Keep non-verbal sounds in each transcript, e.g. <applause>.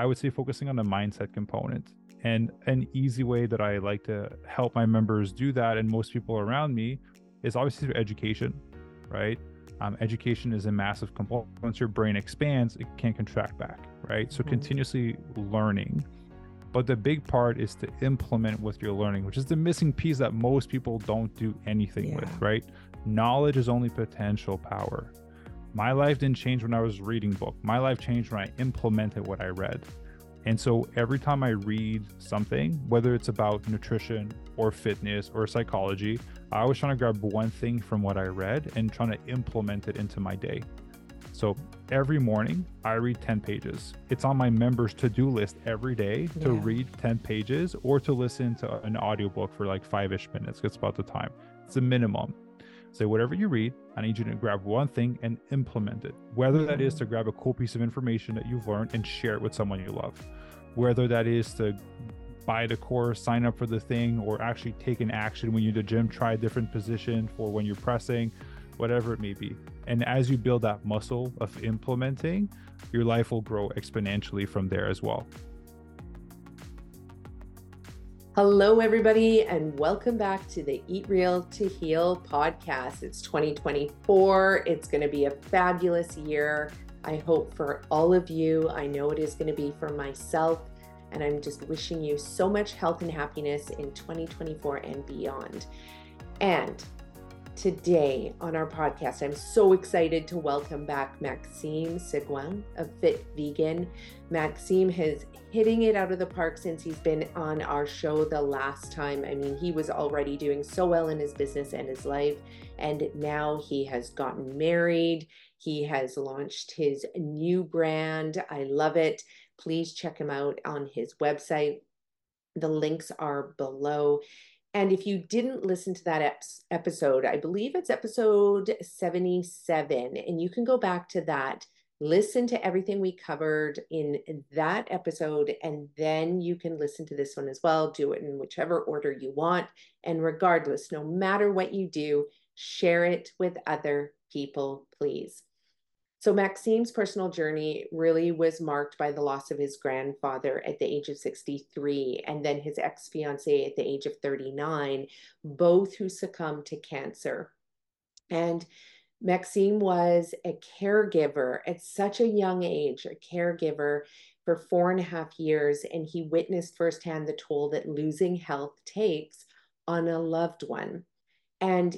I would say focusing on the mindset component. And an easy way that I like to help my members do that, and most people around me, is obviously through education, right? Um, education is a massive component. Once your brain expands, it can't contract back, right? So mm-hmm. continuously learning. But the big part is to implement what you're learning, which is the missing piece that most people don't do anything yeah. with, right? Knowledge is only potential power. My life didn't change when I was reading book. My life changed when I implemented what I read. And so every time I read something, whether it's about nutrition or fitness or psychology, I was trying to grab one thing from what I read and trying to implement it into my day. So every morning I read 10 pages. It's on my members to-do list every day to yeah. read 10 pages or to listen to an audiobook for like 5ish minutes. It's about the time. It's a minimum. Say whatever you read, I need you to grab one thing and implement it. Whether that is to grab a cool piece of information that you've learned and share it with someone you love. Whether that is to buy the course, sign up for the thing, or actually take an action when you're in the gym, try a different position for when you're pressing, whatever it may be. And as you build that muscle of implementing, your life will grow exponentially from there as well. Hello, everybody, and welcome back to the Eat Real to Heal podcast. It's 2024. It's going to be a fabulous year. I hope for all of you. I know it is going to be for myself. And I'm just wishing you so much health and happiness in 2024 and beyond. And today on our podcast, I'm so excited to welcome back Maxime Sigouin of Fit Vegan. Maxime has hitting it out of the park since he's been on our show the last time. I mean, he was already doing so well in his business and his life, and now he has gotten married. He has launched his new brand. I love it please check him out on his website. The links are below. And if you didn't listen to that ep- episode, I believe it's episode 77, and you can go back to that, listen to everything we covered in that episode, and then you can listen to this one as well. Do it in whichever order you want. And regardless, no matter what you do, share it with other people, please. So Maxime's personal journey really was marked by the loss of his grandfather at the age of 63 and then his ex-fiancee at the age of 39, both who succumbed to cancer. And Maxime was a caregiver at such a young age, a caregiver for four and a half years, and he witnessed firsthand the toll that losing health takes on a loved one. And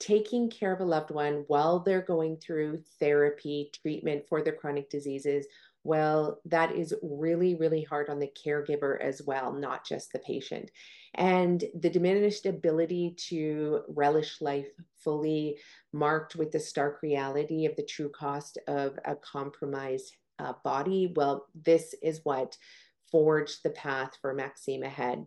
taking care of a loved one while they're going through therapy, treatment for their chronic diseases, well, that is really, really hard on the caregiver as well, not just the patient. And the diminished ability to relish life fully, marked with the stark reality of the true cost of a compromised uh, body. Well, this is what forged the path for Maxime ahead.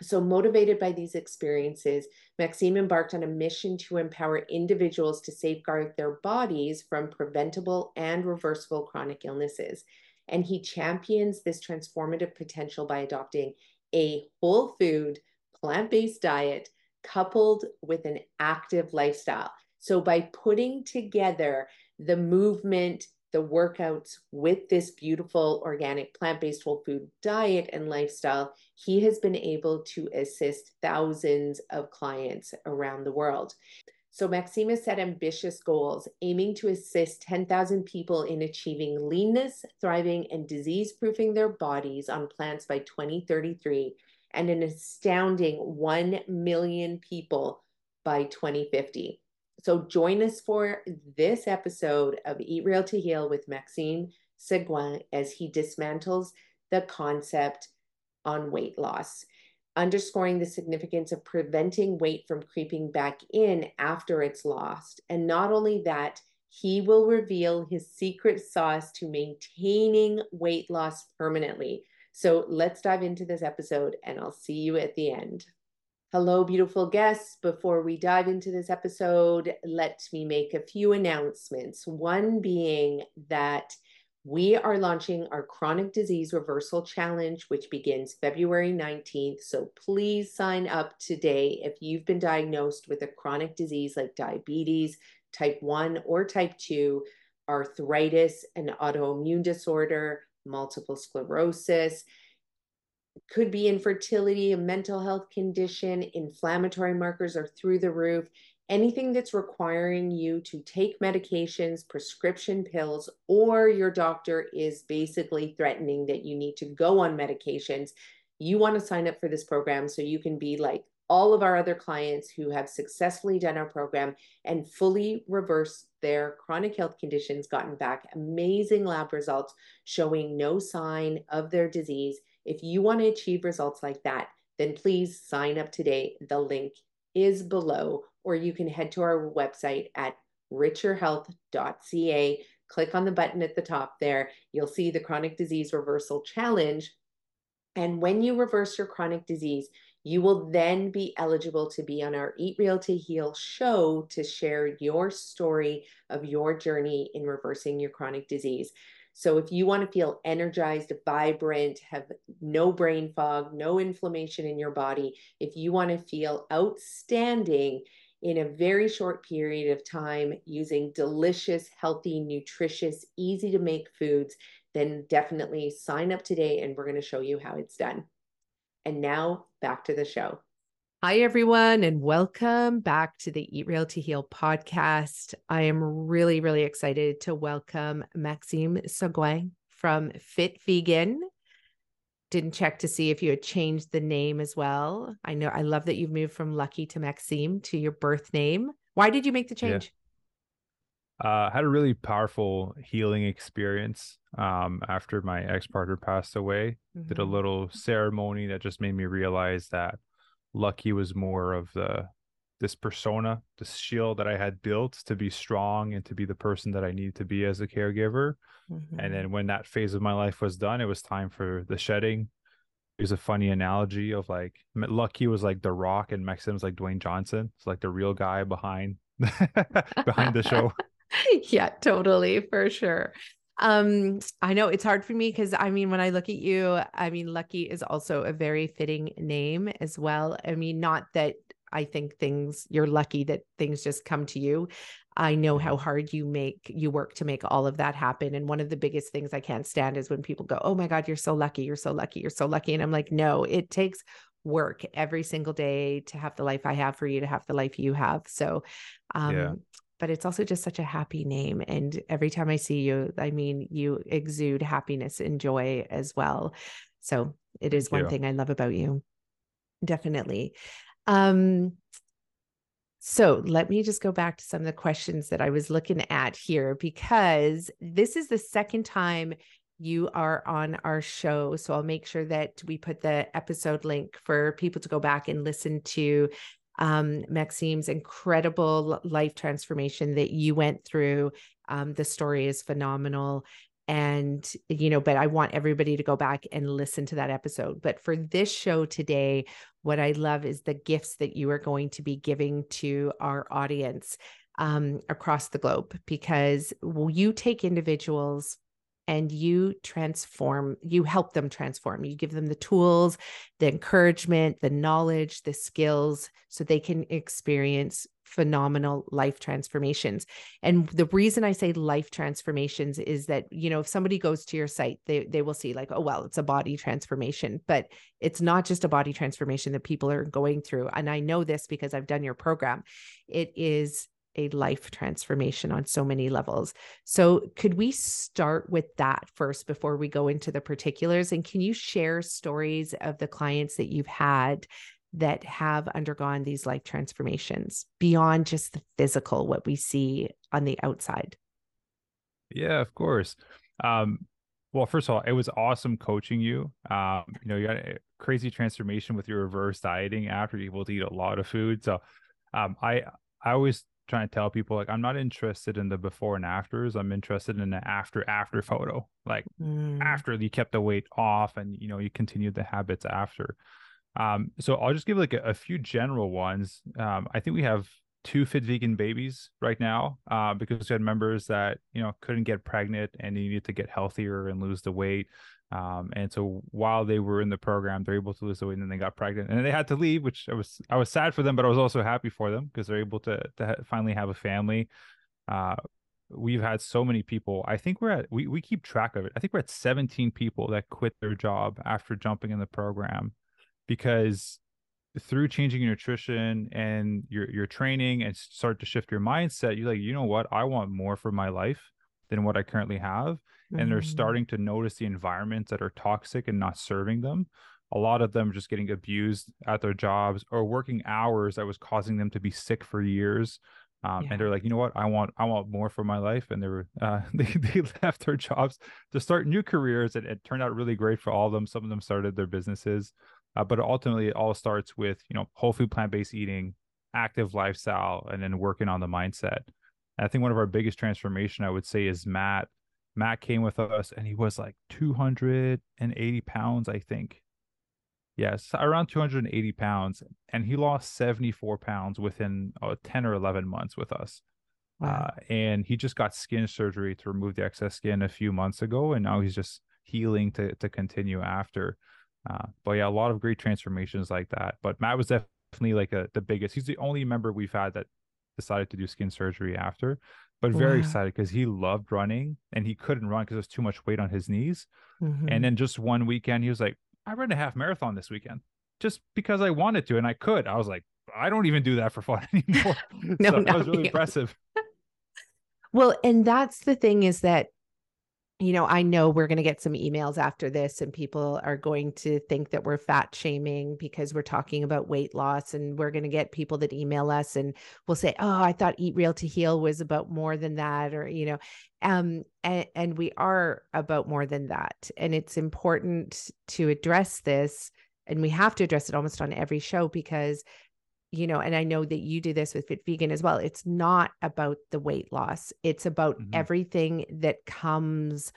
So, motivated by these experiences, Maxime embarked on a mission to empower individuals to safeguard their bodies from preventable and reversible chronic illnesses. And he champions this transformative potential by adopting a whole food, plant based diet coupled with an active lifestyle. So, by putting together the movement, the workouts with this beautiful organic plant based whole food diet and lifestyle, he has been able to assist thousands of clients around the world. So, Maxime has set ambitious goals, aiming to assist 10,000 people in achieving leanness, thriving, and disease proofing their bodies on plants by 2033, and an astounding 1 million people by 2050. So join us for this episode of Eat Real to Heal with Maxime Sigouin as he dismantles the concept on weight loss, underscoring the significance of preventing weight from creeping back in after it's lost. And not only that, he will reveal his secret sauce to maintaining weight loss permanently. So let's dive into this episode, and I'll see you at the end. Hello, beautiful guests. Before we dive into this episode, let me make a few announcements. One being that we are launching our chronic disease reversal challenge, which begins February 19th. So please sign up today if you've been diagnosed with a chronic disease like diabetes, type 1 or type 2, arthritis, an autoimmune disorder, multiple sclerosis, could be infertility, a mental health condition, inflammatory markers are through the roof. Anything that's requiring you to take medications, prescription pills, or your doctor is basically threatening that you need to go on medications, you want to sign up for this program so you can be like all of our other clients who have successfully done our program and fully reversed their chronic health conditions, gotten back amazing lab results showing no sign of their disease. If you want to achieve results like that, then please sign up today. The link is below, or you can head to our website at richerhealth.ca. Click on the button at the top there. You'll see the Chronic Disease Reversal Challenge. And when you reverse your chronic disease, you will then be eligible to be on our Eat Real to Heal show to share your story of your journey in reversing your chronic disease. So, if you want to feel energized, vibrant, have no brain fog, no inflammation in your body, if you want to feel outstanding in a very short period of time using delicious, healthy, nutritious, easy to make foods, then definitely sign up today and we're going to show you how it's done. And now back to the show. Hi, everyone, and welcome back to the Eat Real to Heal podcast. I am really, really excited to welcome Maxime Sigouin from Fit Vegan. Didn't check to see if you had changed the name as well. I know I love that you've moved from Lucky to Maxime to your birth name. Why did you make the change? uh, had a really powerful healing experience um, after my ex partner passed away. Mm-hmm. Did a mm-hmm. little ceremony that just made me realize that Lucky was more of the this persona, this shield that I had built to be strong and to be the person that I needed to be as a caregiver. Mm-hmm. And then when that phase of my life was done, it was time for the shedding. There's a funny analogy of like Lucky was like The Rock and Maxime's like Dwayne Johnson. It's like the real guy behind <laughs> behind the show. <laughs> yeah, totally, for sure. Um, I know it's hard for me because I mean, when I look at you, I mean, Lucky is also a very fitting name as well. I mean, not that I think things you're lucky that things just come to you. I know how hard you make you work to make all of that happen. And one of the biggest things I can't stand is when people go, Oh my God, you're so lucky, you're so lucky, you're so lucky. And I'm like, no, it takes work every single day to have the life I have for you, to have the life you have. So um yeah but it's also just such a happy name. And every time I see you, I mean, you exude happiness and joy as well. So it is one thing I love about you. Definitely. Um, so let me just go back to some of the questions that I was looking at here because this is the second time you are on our show. So I'll make sure that we put the episode link for people to go back and listen to um, Maxime's incredible life transformation that you went through. Um, the story is phenomenal. And, you know, but I want everybody to go back and listen to that episode. But for this show today, what I love is the gifts that you are going to be giving to our audience um, across the globe because will you take individuals and you transform, you help them transform. You give them the tools, the encouragement, the knowledge, the skills so they can experience phenomenal life transformations. And the reason I say life transformations is that, you know, if somebody goes to your site, they they will see like, oh well, it's a body transformation, but it's not just a body transformation that people are going through. And I know this because I've done your program. It is a life transformation on so many levels. So, could we start with that first before we go into the particulars? And can you share stories of the clients that you've had that have undergone these life transformations beyond just the physical, what we see on the outside? Yeah, of course. Um, well, first of all, it was awesome coaching you. Um, you know, you got a crazy transformation with your reverse dieting after you're able to eat a lot of food. So, um, I I always trying to tell people like I'm not interested in the before and afters. I'm interested in the after after photo. Like mm. after you kept the weight off and you know you continued the habits after. Um, so I'll just give like a, a few general ones. Um, I think we have two fit vegan babies right now uh, because we had members that you know couldn't get pregnant and needed to get healthier and lose the weight um, and so while they were in the program, they're able to lose the weight, and then they got pregnant, and they had to leave, which I was I was sad for them, but I was also happy for them because they're able to to finally have a family. Uh, we've had so many people. I think we're at we we keep track of it. I think we're at 17 people that quit their job after jumping in the program because through changing your nutrition and your your training and start to shift your mindset, you're like, you know what? I want more for my life than what I currently have. Mm-hmm. And they're mm. starting to notice the environments that are toxic and not serving them. A lot of them just getting abused at their jobs or working hours that was causing them to be sick for years. Um, yeah. and they're like, you know what, I want, I want more for my life. And they were, uh, <laughs> they, they left their jobs to start new careers. And it turned out really great for all of them. Some of them started their businesses. Uh, but ultimately, it all starts with you know whole food, plant based eating, active lifestyle, and then working on the mindset. And I think one of our biggest transformation, I would say, is Matt. Matt came with us, and he was like 280 pounds, I think. Yes, around 280 pounds, and he lost 74 pounds within uh, 10 or 11 months with us. Wow. Uh, and he just got skin surgery to remove the excess skin a few months ago, and now he's just healing to to continue after. Uh, but yeah, a lot of great transformations like that. But Matt was definitely like a, the biggest. He's the only member we've had that decided to do skin surgery after. But very wow. excited because he loved running and he couldn't run because there's too much weight on his knees. Mm-hmm. And then just one weekend, he was like, I ran a half marathon this weekend just because I wanted to and I could. I was like, I don't even do that for fun <laughs> anymore. <laughs> no, so that was really impressive. well, and that's the thing is that you know, I know we're going to get some emails after this, and people are going to think that we're fat shaming because we're talking about weight loss. And we're going to get people that email us and will say, Oh, I thought Eat Real to Heal was about more than that. Or, you know, um, and, and we are about more than that. And it's important to address this. And we have to address it almost on every show because you know, and I know that you do this with Fit Vegan as well. It's not about the weight loss, it's about mm-hmm. everything that comes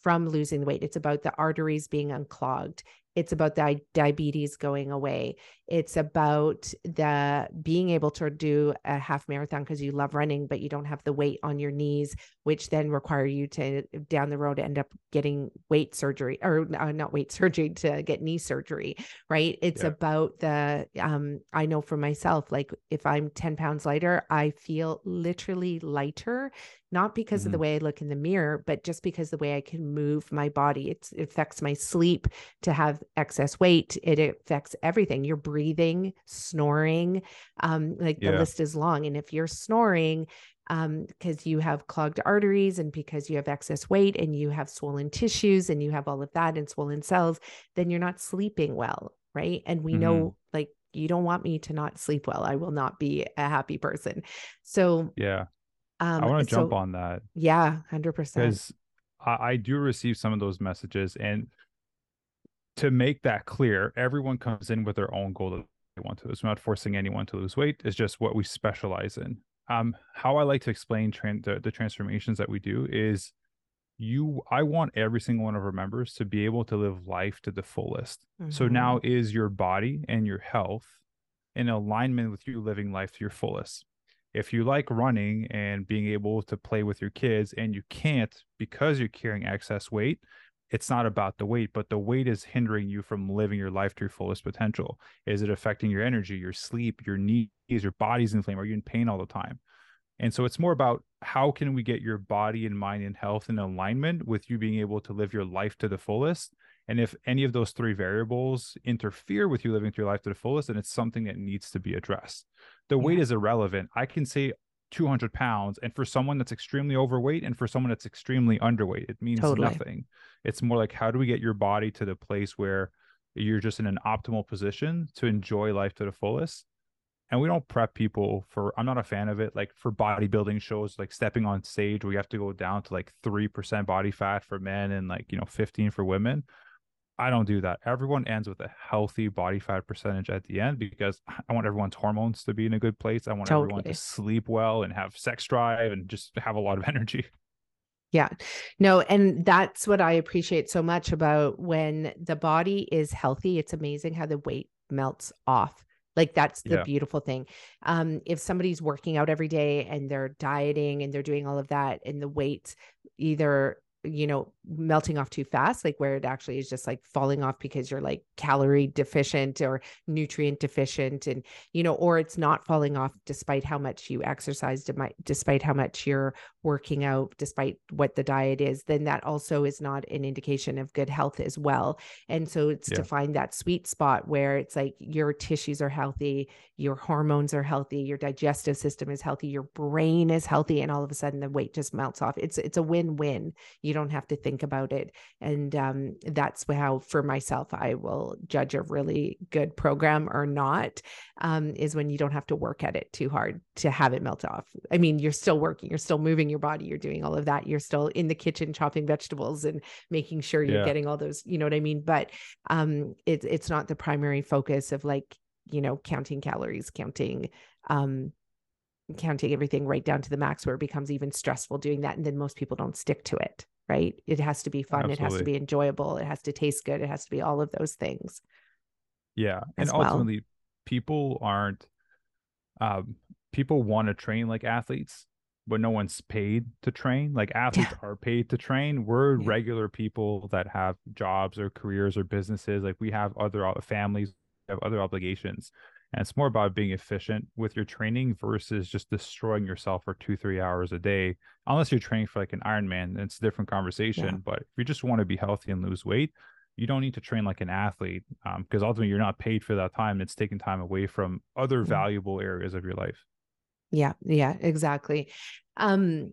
from losing the weight. It's about the arteries being unclogged. It's about the diabetes going away. It's about the being able to do a half marathon because you love running, but you don't have the weight on your knees, which then require you to down the road end up getting weight surgery or uh, not weight <laughs> surgery to get knee surgery. Right. It's yeah. about the, um, I know for myself, like if I'm 10 pounds lighter, I feel literally lighter not because mm-hmm. of the mm-hmm. way I look in the mirror, but just because the way I can move my body. It's, it affects my sleep to have excess weight. It affects everything. Your breathing, snoring, um, like yeah. the list is long. And if you're snoring, um, because you have clogged arteries and because you have excess weight and you have swollen tissues and you have all of that and swollen cells, then you're not sleeping well, right? And we mm-hmm. know like you don't want me to not sleep well. I will not be a happy person. So yeah, um, I want to so, jump on that. Yeah, hundred percent. Because I, I do receive some of those messages, and to make that clear, everyone comes in with their own goal that they want to lose. We're not forcing anyone to lose weight. It's just what we specialize in. Um, how I like to explain tran- the, the transformations that we do is you i want every single one of our members to be able to live life to the fullest mm-hmm. so now is your body and your health in alignment with you living life to your fullest if you like running and being able to play with your kids and you can't because you're carrying excess weight, it's not about the weight, but the weight is hindering you from living your life to your fullest potential. Is it affecting your energy, your sleep, your knees, your body's inflamed? Are you in pain all the time? And so it's more about how can we get your body and mind and health in alignment with you being able to live your life to the fullest. And if any of those three variables interfere with you living through your life to the fullest, then it's something that needs to be addressed the weight mm-hmm. is irrelevant. I can say 200 pounds, and for someone that's extremely overweight and for someone that's extremely underweight, it means totally. nothing. It's more like how do we get your body to the place where you're just in an optimal position to enjoy life to the fullest? And we don't prep people for, I'm not a fan of it. Like for bodybuilding shows, like stepping on stage, we have to go down to like 3% body fat for men and like, you know, 15 for women. I don't do that. Everyone ends with a healthy body fat percentage at the end because <sighs> I want everyone's hormones to be in a good place. I want totally. everyone to sleep well and have sex drive and just have a lot of <laughs> energy. Yeah. No, and that's what I appreciate so much about when the body is healthy. It's amazing how the weight melts off. Like that's the yeah. beautiful thing. Um, if somebody's working out every day and they're dieting and they're doing all of that and the weight either you know melting off too fast like where it actually is just like falling off because you're like calorie deficient or nutrient deficient and you know or it's not falling off despite how much you exercised despite how much you're working out despite what the diet is, then that also is not an indication of good health as well. And so it's yeah. to find that sweet spot where it's like your tissues are healthy, your hormones are healthy, your digestive system is healthy, your brain is healthy, and all of a sudden the weight just melts off. It's it's a win-win. You don't have to think about it. And um, that's how for myself I will judge a really good program or not, um, is when you don't have to work at it too hard to have it melt off. I mean, you're still working, you're still moving your body you're doing all of that you're still in the kitchen chopping vegetables and making sure you're yeah. getting all those you know what i mean but um it's it's not the primary focus of like you know counting calories counting um counting everything right down to the max where it becomes even stressful doing that and then most people don't stick to it right it has to be fun Absolutely. it has to be enjoyable it has to taste good it has to be all of those things yeah and ultimately well. people aren't um people want to train like athletes but no one's paid to train. Like athletes yeah. are paid to train. We're yeah. regular people that have jobs or careers or businesses. Like we have other families, have other obligations. And it's more about being efficient with your training versus just destroying yourself for two, three hours a day. Unless you're training for like an Ironman, it's a different conversation. Yeah. But if you just want to be healthy and lose weight, you don't need to train like an athlete because um, ultimately you're not paid for that time. It's taking time away from other valuable areas of your life. Yeah, yeah, exactly. Um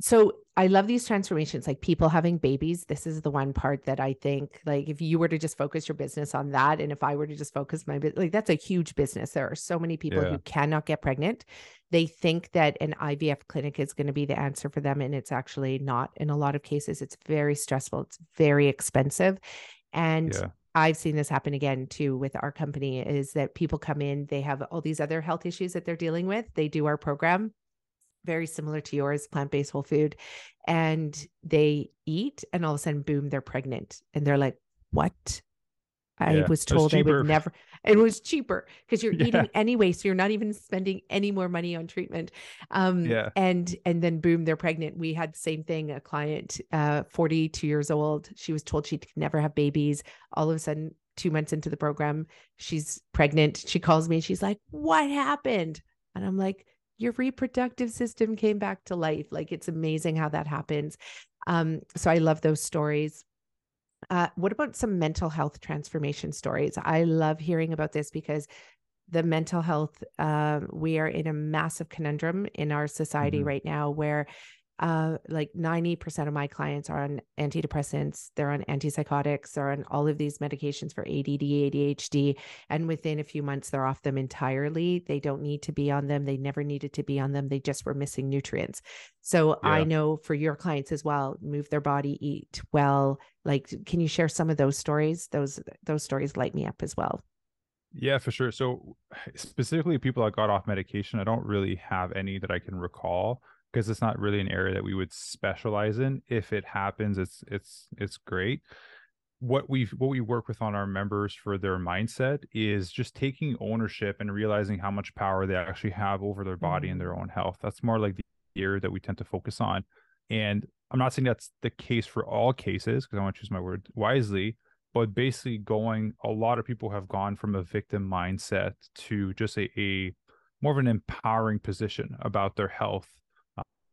so I love these transformations, like people having babies. This is the one part that I think, like, if you were to just focus your business on that, and if I were to just focus my business, like, that's a huge business. There are so many people yeah. who cannot get pregnant. They think that an IVF clinic is going to be the answer for them, and it's actually not. In a lot of cases, it's very stressful, it's very expensive. And yeah. I've seen this happen again too with our company is that people come in, they have all these other health issues that they're dealing with. They do our program, very similar to yours, plant based whole food, and they eat, and all of a sudden, boom, they're pregnant. And they're like, What? I yeah, was told I would never. It was cheaper because you're <laughs> yeah. eating anyway, so you're not even spending any more money on treatment. Um, yeah. And and then boom, they're pregnant. We had the same thing. A client, uh, 42 years old. She was told she could never have babies. All of a sudden, two months into the program, she's pregnant. She calls me she's like, "What happened?" And I'm like, "Your reproductive system came back to life. Like it's amazing how that happens." Um, so I love those stories. Uh, what about some mental health transformation stories? I love hearing about this because the mental health, uh, we are in a massive conundrum in our society mm-hmm. right now where uh, like 90% of my clients are on antidepressants, they're on antipsychotics, they're on all of these medications for ADD, ADHD. And within a few months, they're off them entirely. They don't need to be on them. They never needed to be on them. They just were missing nutrients. So yeah. I know for your clients as well, move their body, eat well. Like, can you share some of those stories? Those, those stories light me up as well. Yeah, for sure. So <sighs> specifically people that got off medication, I don't really have any that I can recall because it's not really an area that we would specialize in. If it happens, it's it's it's great. What we what we work with on our members for their mindset is just taking ownership and realizing how much power they actually have over their body and their mm. own health. That's more like the area that we tend to focus on. And I'm not saying that's the case for all cases because I want to choose my word wisely, but basically going a lot of people have gone from a victim mindset to just a, a more of an empowering position about their health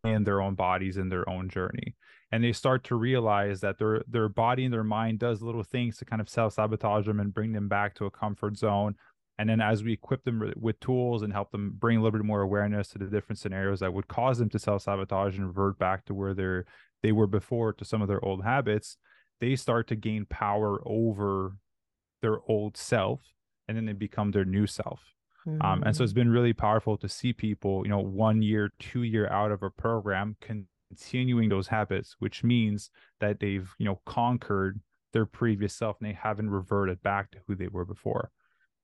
and their own bodies and their own journey. And they start to realize that their their body and their mind does little things to kind of self-sabotage them and bring them back to a comfort zone. And then as we equip them with tools and help them bring a little bit more awareness to the different scenarios that would cause them to self-sabotage and revert back to where they're they were before to some of their old habits they start to gain power over their old self and then they become their new self Mm-hmm. Um, and so it's been really powerful to see people, you know, one year, two year out of a program continuing those habits, which means that they've, you know, conquered their previous self and they haven't reverted back to who they were before.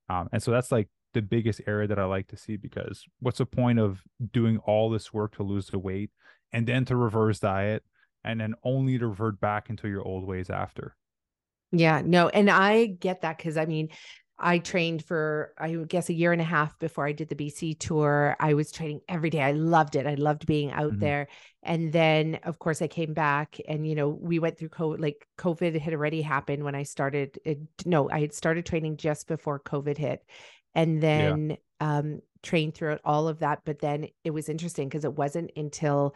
Um, and so that's like the biggest area that I like to see because what's the point of doing all this work to lose the weight and then to reverse diet and then only to revert back into your old ways after? Yeah, no, and I get that because I mean, I trained for, I guess, a year and a half before I did the BC tour. I was training every day. I loved it. I loved being out mm-hmm. there. And then, of course, I came back and, you know, we went through COVID, like COVID had already happened when I started. It, no, I had started training just before COVID hit. And then, yeah. um, trained throughout all of that. But then it was interesting because it wasn't until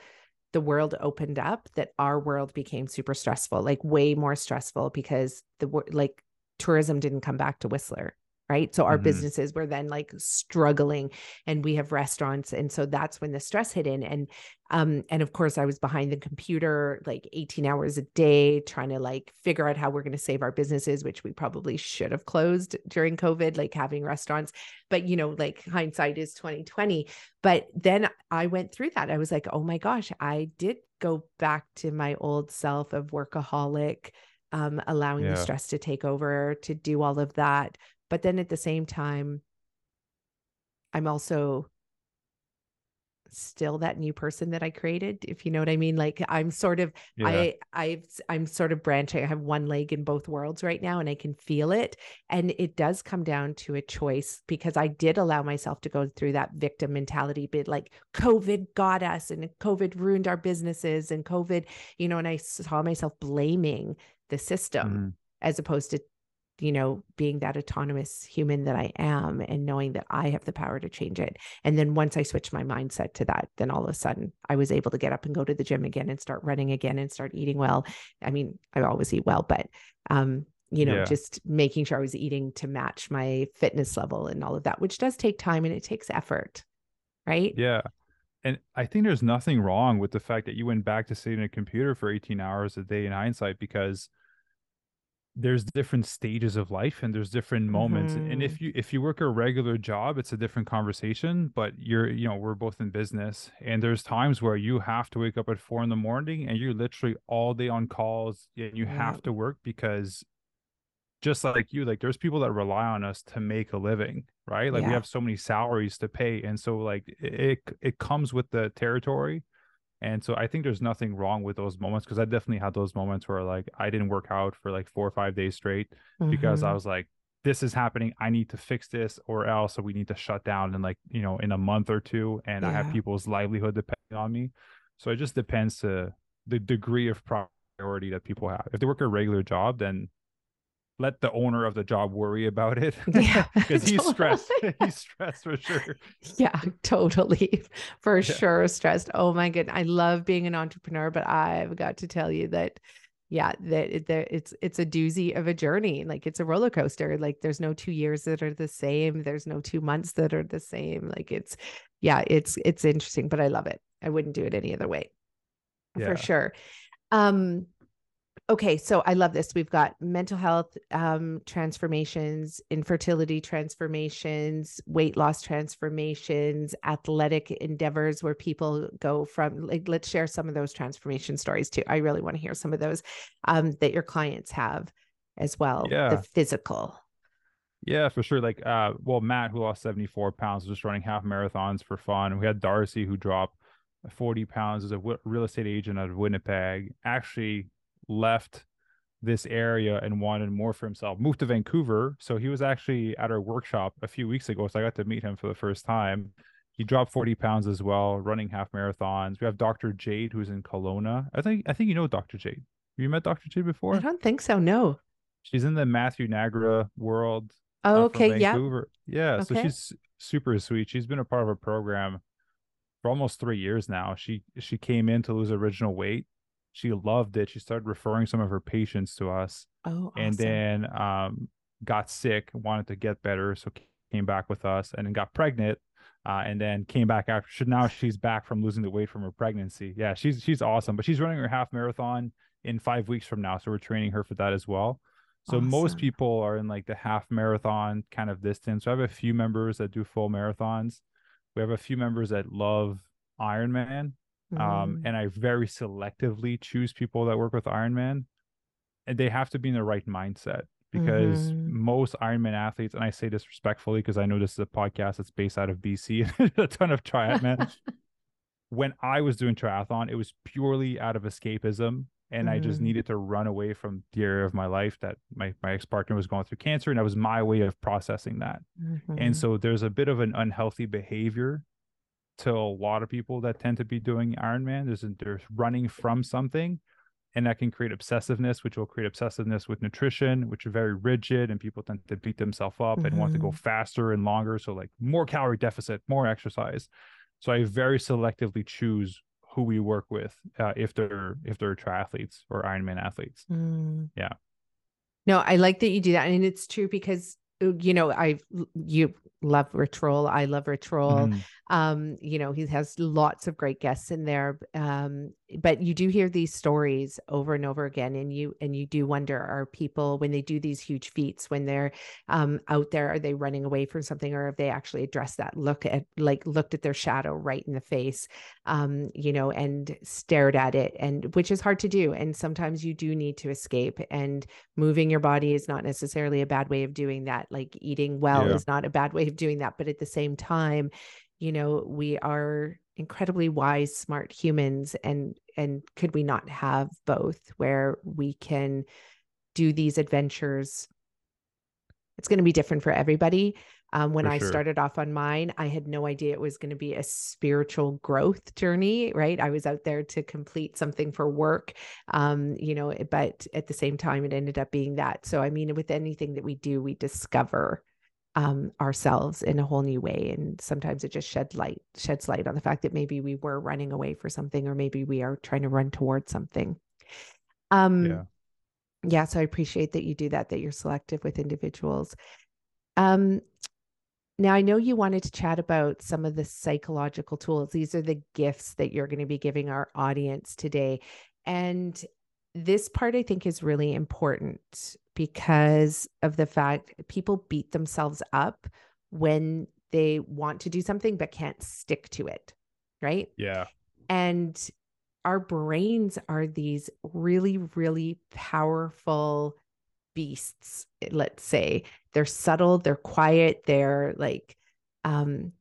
the world opened up that our world became super stressful, like way more stressful because the like tourism didn't come back to Whistler right? So our mm-hmm. businesses were then like struggling and we have restaurants and so that's when the stress hit in and um and of course i was behind the computer like 18 hours a day trying to like figure out how we're going to save our businesses which we probably should have closed during covid like having restaurants. But you know like hindsight is 2020 but then i went through that. I was like oh my gosh i did go back to my old self of workaholic um, allowing yeah. the stress to take over to do all of that but then at the same time, I'm also still that new person that I created, if you know what I mean. Like I'm sort of yeah. I I've I'm sort of branching. I have one leg in both worlds right now and I can feel it. And it does come down to a choice because I did allow myself to go through that victim mentality bit like COVID got us and COVID ruined our businesses and COVID, you know, and I saw myself blaming the system. Mm. As opposed to you know, being that autonomous human that I am and knowing that I have the power to change it. And then once I switched my mindset to that, then all of a sudden I was able to get up and go to the gym again and start running again and start eating well. I mean, I always eat well, but um, you know, yeah. just making sure I was eating to match my fitness level and all of that, which does take time and it takes effort. Right. Yeah. And I think there's nothing wrong with the fact that you went back to sitting at a computer for 18 hours a day in hindsight because there's different stages of life and there's different moments mm-hmm. and if you if you work a regular job it's a different conversation but you're you know we're both in business and there's times where you have to wake up at four in the morning and you're literally all day on calls and you have to work because just like you like there's people that rely on us to make a living right like yeah. we have so many salaries to pay and so like it it comes with the territory and so I think there's nothing wrong with those moments because I definitely had those moments where like I didn't work out for like four or five days straight mm-hmm. because I mm-hmm. was like, this is happening. I need to fix this or else we need to shut down in like, you know, in a month or two. And yeah. I have people's livelihood depending on me. So it just depends to the degree of priority that people have. If they work a regular job, then let the owner of the job worry about it. <laughs> Yeah. <laughs> Because he's stressed. <laughs> he's stressed for sure. Yeah, totally. For yeah. sure. Stressed. Oh my goodness. I love being an entrepreneur, but I've got to tell you that yeah, that it, it's it's a doozy of a journey. Like it's a roller coaster. Like there's no two years that are the same. There's no two months that are the same. Like it's yeah, it's it's interesting, but I love it. I wouldn't do it any other way. Yeah. For sure. Um okay so i love this we've got mental health um, transformations infertility transformations weight loss transformations athletic endeavors where people go from like let's share some of those transformation stories too i really want to hear some of those um, that your clients have as well yeah the physical yeah, for sure. Like, uh, well, Matt, who lost 74 pounds, was just running half marathons for fun. We had Darcy, who dropped 40 pounds as a w- real estate agent out of Winnipeg. Actually, left this area and wanted more for himself. Moved to Vancouver. So he was actually at our workshop a few weeks ago. So I got to meet him for the first time. He dropped 40 pounds as well, running half marathons. We have Dr. Jade, who's in Kelowna. I think I think you know Dr. Jade. Have you met Dr. Jade before? I don't think so. No. She's in the Matthew Nagra world. Oh, okay. Yeah. Yeah. Okay. So she's super sweet. She's been a part of a program for almost three years now. She she came in to lose original weight she loved it. She started referring some of her patients to us. Oh, awesome. and then um, got sick, wanted to get better, so came back with us, and then got pregnant, uh, and then came back after. Now she's back from losing the weight from her pregnancy. Yeah, she's she's awesome, but she's running her half marathon in five weeks from now, so we're training her for that as well. So awesome. most people are in like the half marathon kind of distance. So I have a few members that do full marathons. We have a few members that love Ironman um, mm. and I very selectively choose people that work with Ironman, and they have to be in the right mindset because mm-hmm. most Ironman athletes, and I say this respectfully because I know this is a podcast that's based out of BC, <laughs> a ton of triathlon. <laughs> when I was doing triathlon, it was purely out of escapism. And mm-hmm. I just mm-hmm. needed to run away from the area of my life that my, my ex partner was going through cancer. And that was my way of processing that. Mm-hmm. And so there's a bit of an unhealthy behavior to a lot of people that tend to be doing Ironman. There's there's running from something, and that can create obsessiveness, which will create obsessiveness with nutrition, which are very rigid, and people tend to beat themselves up mm-hmm. and want to go mm-hmm. faster and longer. So like more calorie deficit, more exercise. So I very selectively choose who we work with uh, if they're if they're triathletes or Ironman athletes. Mm. Yeah. No, I like that you do that. And it's true because you know, I you love Roll. I love Rich Roll. Um, you know, he has lots of great guests in there. Um, but you do hear these stories over and over again, and you and you do wonder: Are people when they do these huge feats, when they're um, out there, are they running away from something, or have they actually addressed that? Look at like looked at their shadow right in the face, um, you know, and stared at it, and which is hard to do. And sometimes you do need to escape, and moving your body is not necessarily a bad way of doing that. Like eating well Yeah. is not a bad way of doing that, but at the same time you know we are incredibly wise smart humans and and could we not have both where we can do these adventures? It's going to be different for everybody. Um, when For i sure. started off on mine i had no idea it was going to be a spiritual growth journey right? I was out there to complete something for work um, you know but at the same time it ended up being that. So i mean with anything that we do we discover um, ourselves in a whole new way. And sometimes it just shed light, sheds light on the fact that maybe we were running away for something, or maybe we are trying to run towards something. Um, Yeah. yeah. So I appreciate that you do that, that you're selective with individuals. Um, now I know you wanted to chat about some of the psychological tools. These are the gifts that you're going to be giving our audience today. And this part I think is really important because of the fact people beat themselves up when they want to do something but can't stick to it. Right. Yeah. And our brains are these really, really powerful beasts, let's say. They're subtle, they're quiet, they're like, um,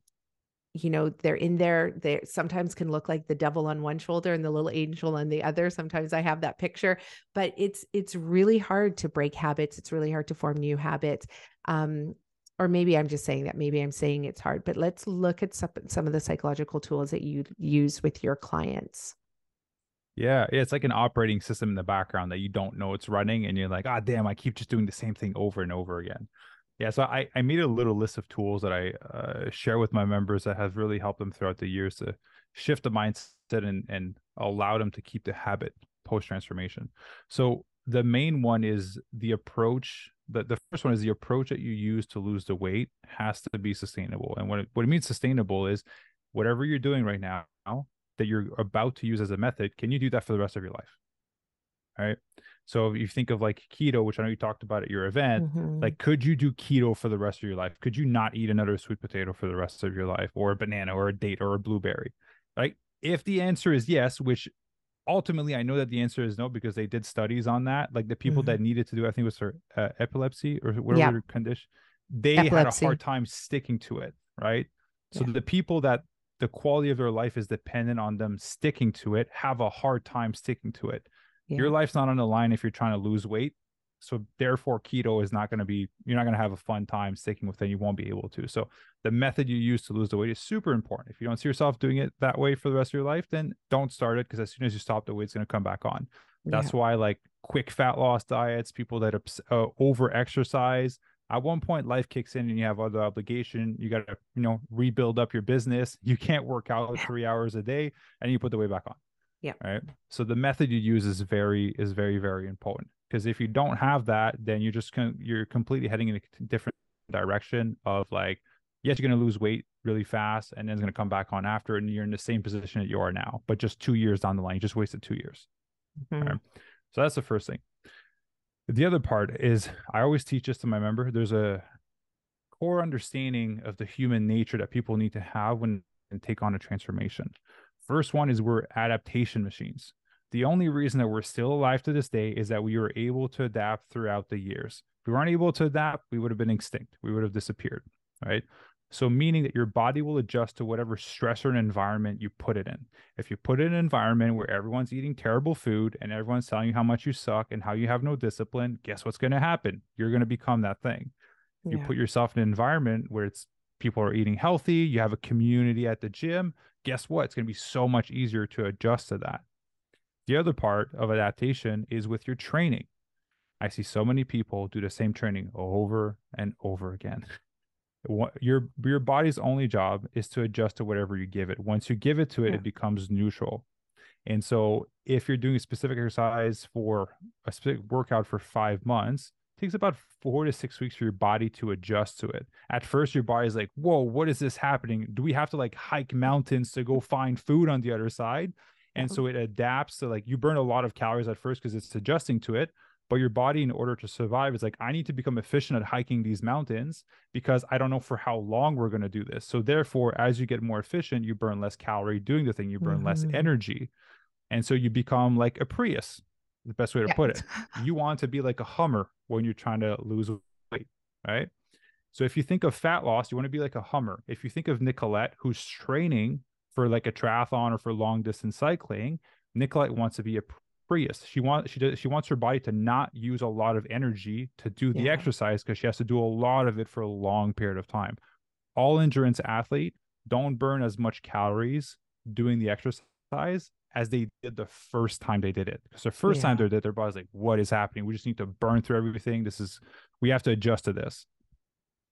you know, they're in there. They sometimes can look like the devil on one shoulder and the little angel on the other. Sometimes I have that picture, but it's it's really hard to break habits. It's really hard to form new habits. Um, or maybe I'm just saying that. Maybe I'm saying it's hard. But let's look at some some of the psychological tools that you use with your clients. Yeah, yeah, it's like an operating system in the background that you don't know it's running, and you're like, ah, damn, I keep just doing the same thing over and over again. Yeah, so I, I made a little list of tools that I uh, share with my members that have really helped them throughout the years to shift the mindset and and allow them to keep the habit post transformation. So the main one is the approach. The, the first one is the approach that you use to lose the weight has to be sustainable. And what it, what it means sustainable is whatever you're doing right now that you're about to use as a method, can you do that for the rest of your life? All right. So if you think of like keto, which I know you talked about at your event, Mhm. like could you do keto for the rest of your life? Could you not eat another sweet potato for the rest of your life or a banana or a date or a blueberry? Right? If the answer is yes, which ultimately I know that the answer is no because they did studies on that, like the people that needed to do I think it was for uh, epilepsy or whatever Yeah. condition, they had a hard time sticking to it, right? So Yeah. the people that the quality of their life is dependent on them sticking to it have a hard time sticking to it your life's not on the line if you're trying to lose weight. So therefore keto is not going to be you're not going to have a fun time sticking with it. You won't be able to. So the method you use to lose the weight is super important. If you don't see yourself doing it that way for the rest of your life then don't start it because as soon as you stop the weight's going to come back on. That's why like quick fat loss diets people that uh, over exercise at one point life kicks in and you have other obligation. You got to you know rebuild up your business. <laughs> You can't work out three hours a day and you put the weight back on Yeah. right so the method you use is very is very very important because if you don't have that then you're just con- you're completely heading in a different direction of like yes you're going to lose weight really fast and then it's going to come back on after and you're in the same position that you are now but just two years down the line you just wasted two years Mhm. right? So that's the first thing. The other part is I always teach this to my member. There's a core understanding of the human nature that people need to have when and take on a transformation. First one is we're adaptation machines. The only reason that we're still alive to this day is that we were able to adapt throughout the years. If we weren't able to adapt, we would have been extinct. We would have disappeared, right? So meaning that your body will adjust to whatever stressor and environment you put it in. If you put it in an environment where everyone's eating terrible food and everyone's telling you how much you suck and how you have no discipline, guess what's going to happen? You're going to become that thing. You put yourself in an environment where it's people are eating healthy, you have a community at the gym, guess what? It's going to be so much easier to adjust to that. The other part of adaptation is with your training. I see so many people do the same training over and over again. <laughs> Your your body's only job is to adjust to whatever you give it. Once you give it to it, Yeah. it becomes neutral. And so if you're doing a specific exercise for a specific workout for five months, takes about four to six weeks for your body to adjust to it. At first, your body's like, whoa, what is this happening? Do we have to like hike mountains to go find food on the other side? And so it adapts to like you burn a lot of calories at first because it's adjusting to it. But your body, in order to survive, is like, I need to become efficient at hiking these mountains because I don't know for how long we're going to do this. So, therefore, as you get more efficient, you burn less calorie doing the thing, you burn mm-hmm. less energy. And so you become like a Prius, the best way to yeah. put it. <laughs> You want to be like a Hummer when you're trying to lose weight, right? So if you think of fat loss, you want to be like a Hummer. If you think of Nicolette, who's training for like a triathlon or for long distance cycling, Nicolette wants to be a Prius. She wants she does she wants her body to not use a lot of energy to do the yeah. exercise because she has to do a lot of it for a long period of time. All endurance athlete don't burn as much calories doing the exercise as they did the first time they did it. Because the first yeah. time they did it, their body's like, what is happening? We just need to burn through everything. This is we have to adjust to this.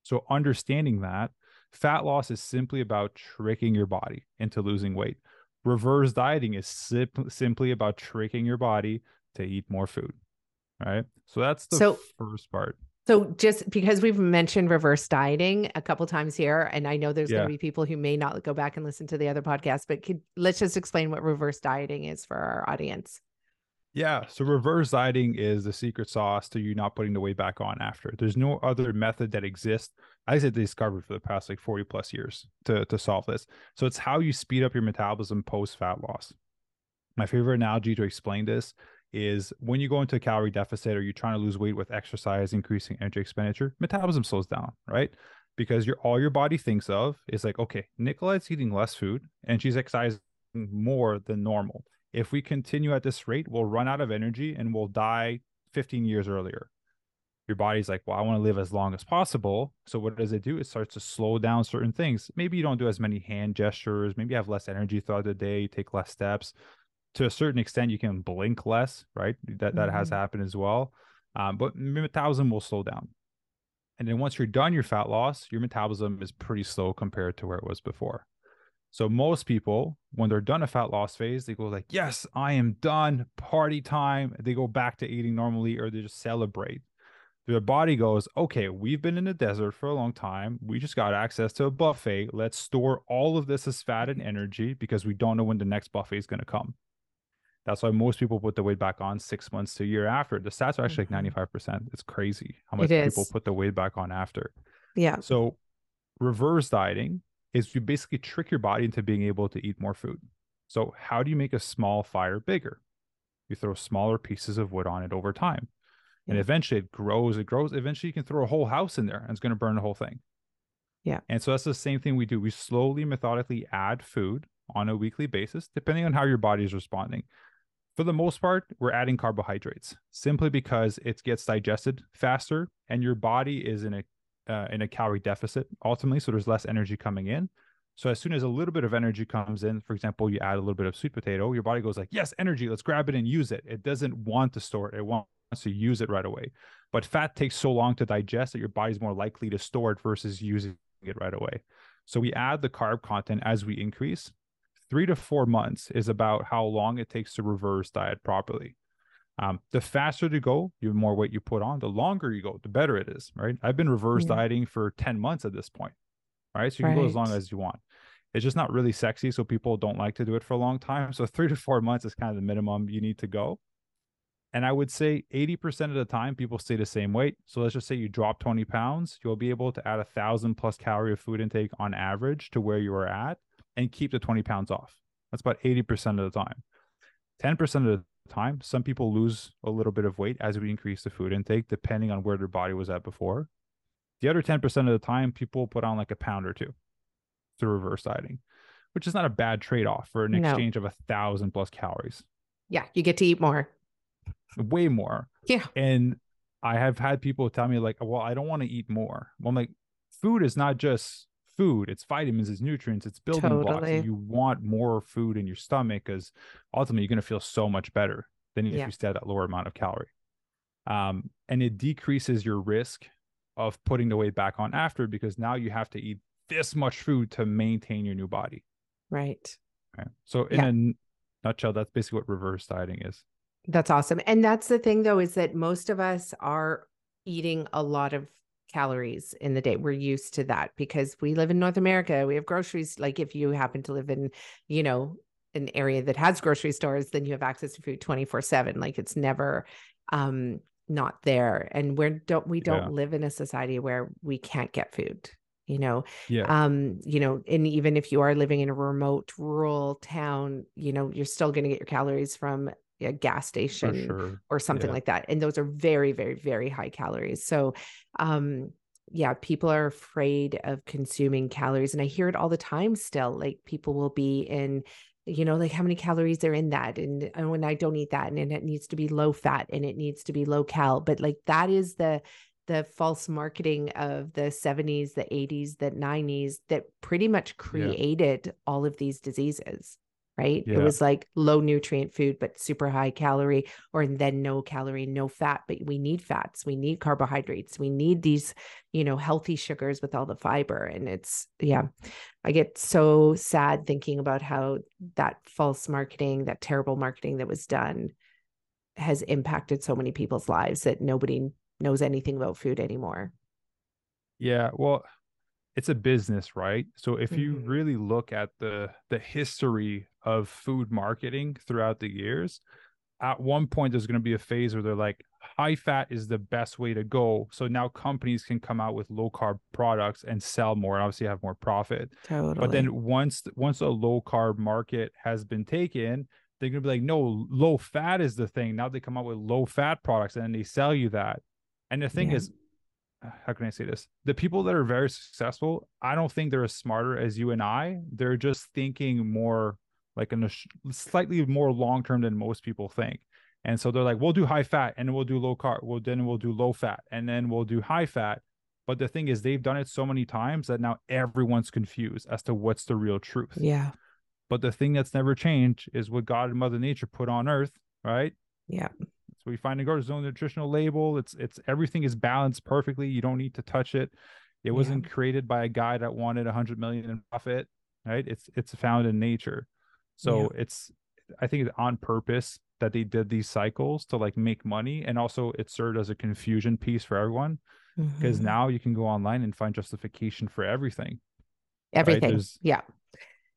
So understanding that fat loss is simply about tricking your body into losing weight reverse dieting is sim- simply about tricking your body to eat more food right so that's the so, first part so just because we've mentioned reverse dieting a couple times here and i know there's yeah. going to be people who may not go back and listen to the other podcast but could, let's just explain what reverse dieting is for our audience yeah. So reverse dieting is the secret sauce to you not putting the weight back on after. There's no other method that exists. I said discovered for the past like 40 plus years to, to solve this. So it's how you speed up your metabolism post fat loss. My favorite analogy to explain this is when you go into a calorie deficit or you're trying to lose weight with exercise, increasing energy expenditure, metabolism slows down, right? Because your all your body thinks of is like, okay, Nicolette's eating less food and she's exercising more than normal if we continue at this rate, we'll run out of energy and we'll die 15 years earlier. Your body's like, well, I want to live as long as possible. So what does it do? It starts to slow down certain things. Maybe you don't do as many hand gestures. Maybe you have less energy throughout the day. You take less steps. To a certain extent, you can blink less, right? That that mm-hmm. has happened as well. Um, but metabolism will slow down. And then once you're done your fat loss, your metabolism is pretty slow compared to where it was before. So most people, when they're done a fat loss phase, they go like, "Yes, I am done. Party time." They go back to eating normally, or they just celebrate. Their body goes, "Okay, we've been in the desert for a long time. We just got access to a buffet. Let's store all of this as fat and energy because we don't know when the next buffet is going to come." That's why most people put the weight back on six months to a year after. The stats are actually mm-hmm. like ninety five percent. It's crazy how much people put the weight back on after. Yeah. So reverse dieting is you basically trick your body into being able to eat more food. So, how do you make a small fire bigger? You throw smaller pieces of wood on it over time. Yeah. And eventually it grows, it grows. Eventually you can throw a whole house in there and it's going to burn the whole thing. Yeah. And so that's the same thing we do. We slowly, methodically add food on a weekly basis, depending on how your body is responding. For the most part, we're adding carbohydrates simply because it gets digested faster and your body is in a uh, in a calorie deficit ultimately. So there's less energy coming in. So as soon as a little bit of energy comes in, for example, you add a little bit of sweet potato, your body goes like, yes, energy, let's grab it and use it. It doesn't want to store it. It wants to use it right away. But fat takes so long to digest that your body's more likely to store it versus using it right away. So we add the carb content as we increase. Three to four months is about how long it takes to reverse diet properly. Um, the faster to go, the more weight you put on, the longer you go, the better it is, right? I've been reverse yeah. dieting for 10 months at this point, right? So you can go as long as you want. It's just not really sexy. So people don't like to do it for a long time. So <laughs> three to four months is kind of the minimum you need to go. And I would say 80% of the time, people stay the same weight. So let's just say you drop 20 pounds, you'll be able to add a thousand plus calorie of food intake on average to where you are at and keep the 20 pounds off. That's about 80% of the time. 10% of the time. Some people lose a little bit of weight as we increase the food intake, depending on where their body was at before. The other 10% of the time, people put on like a pound or two through reverse dieting, which is not a bad trade off for an no. exchange of a thousand plus calories. Yeah, you get to eat more. Way more. Yeah. And I have had people tell me, like, well, I don't want to eat more. Well, I'm like, food is not just food it's vitamins it's nutrients it's building totally. blocks and you want more food in your stomach because ultimately you're going to feel so much better than if yeah. you stay at that lower amount of calorie um, and it decreases your risk of putting the weight back on after because now you have to eat this much food to maintain your new body right okay. so in yeah. nutshell, that's basically what reverse dieting is. That's awesome. And that's the thing though, is that most of us are eating a lot of calories in the day. We're used to that because we live in North America. We have groceries. Like if you happen to live in, you know, an area that has grocery stores, then you have access to food 24 seven. Like it's never um not there. And we're don't we don't yeah. live in a society where we can't get food you know yeah um you know and even if you are living in a remote rural town you know you're still going to get your calories from a gas station sure. or something yeah. like that and those are very very very high calories so um yeah people are afraid of consuming calories and i hear it all the time still like people will be in you know like how many calories are in that and, and when i don't eat that and and it needs to be low fat and it needs to be low cal but like that is the the false marketing of the 70s the 80s the 90s that pretty much created yeah. all of these diseases right? Yeah. It was like low nutrient food, but super high calorie, or then no calorie, no fat. But we need fats, we need carbohydrates, we need these, you know, healthy sugars with all the fiber. And it's, yeah, I get so sad thinking about how that false marketing, that terrible marketing that was done has impacted so many people's lives that nobody knows anything about food anymore. Yeah. Well, it's a business, right? So if you mm-hmm. really look at the the history of food marketing throughout the years, at one point there's going to be a phase where they're like high fat is the best way to go. So now companies can come out with low carb products and sell more and obviously have more profit. Totally. But then once once a low carb market has been taken, they're going to be like no, low fat is the thing. Now they come out with low fat products and they sell you that. And the thing yeah. is <sighs> how can I say this? The people that are very successful, I don't think they're as smarter as you and I. They're just thinking more like in a sh- slightly more long term than most people think. And so they're like, we'll do high fat and we'll do low carb. Well, then we'll do low fat and then we'll do high fat. But the thing is, they've done it so many times that now everyone's confused as to what's the real truth. Yeah. But the thing that's never changed is what God and Mother Nature put on earth, right? Yeah. So we find a garden's own nutritional label. It's it's everything is balanced perfectly. You don't need to touch it. It wasn't yeah. created by a guy that wanted a hundred million in profit, right? It's it's found in nature. So yeah. it's I think it's on purpose that they did these cycles to like make money and also it served as a confusion piece for everyone because mm-hmm. now you can go online and find justification for everything everything right? yeah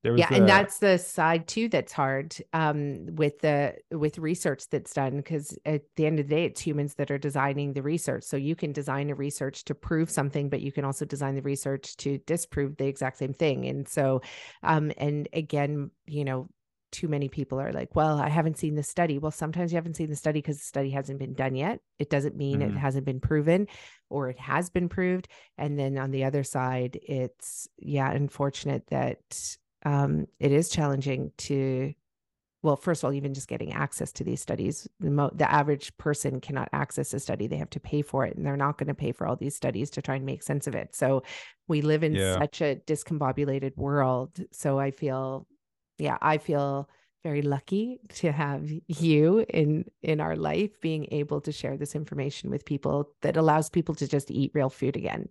yeah the... and that's the side too that's hard um, with the with research that's done because at the end of the day it's humans that are designing the research. So you can design a research to prove something but you can also design the research to disprove the exact same thing. And so um and again you know too many people are like well i haven't seen the study. Well sometimes you haven't seen the study because the study hasn't been done yet. It doesn't mean mm-hmm. it hasn't been proven or it has been proved. And then on the other side it's yeah unfortunate that um, it is challenging to well first of all even just getting access to these studies the, mo- the average person cannot access a study. They have to pay for it and they're not going to pay for all these studies to try and make sense of it. So we live in yeah. such a discombobulated world so i feel yeah i feel very lucky to have you in in our life being able to share this information with people that allows people to just eat real food again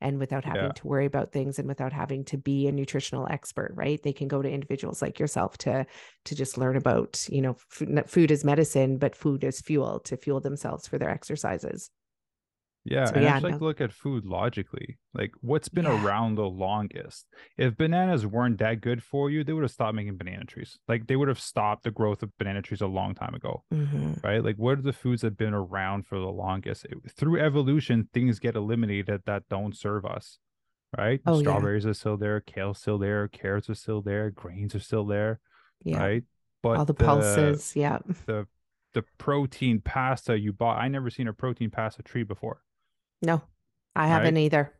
and without having yeah. to worry about things and without having to be a nutritional expert right they can go to individuals like yourself to to just learn about you know food, food is medicine but food is fuel to fuel themselves for their exercises yeah, so, and yeah, just like look at food logically. Like what's been yeah. around the longest? If bananas weren't that good for you, they would have stopped making banana trees. Like they would have stopped the growth of banana trees a long time ago. Mm-hmm. Right? Like what are the foods that have been around for the longest? It, through evolution, things get eliminated that don't serve us. Right? Oh, Strawberries yeah. are still there, kale's still there, carrots are still there, grains are still there. Yeah. Right. But all the, the pulses, yeah. The the protein pasta you bought, I never seen a protein pasta tree before. No, I haven't right? either.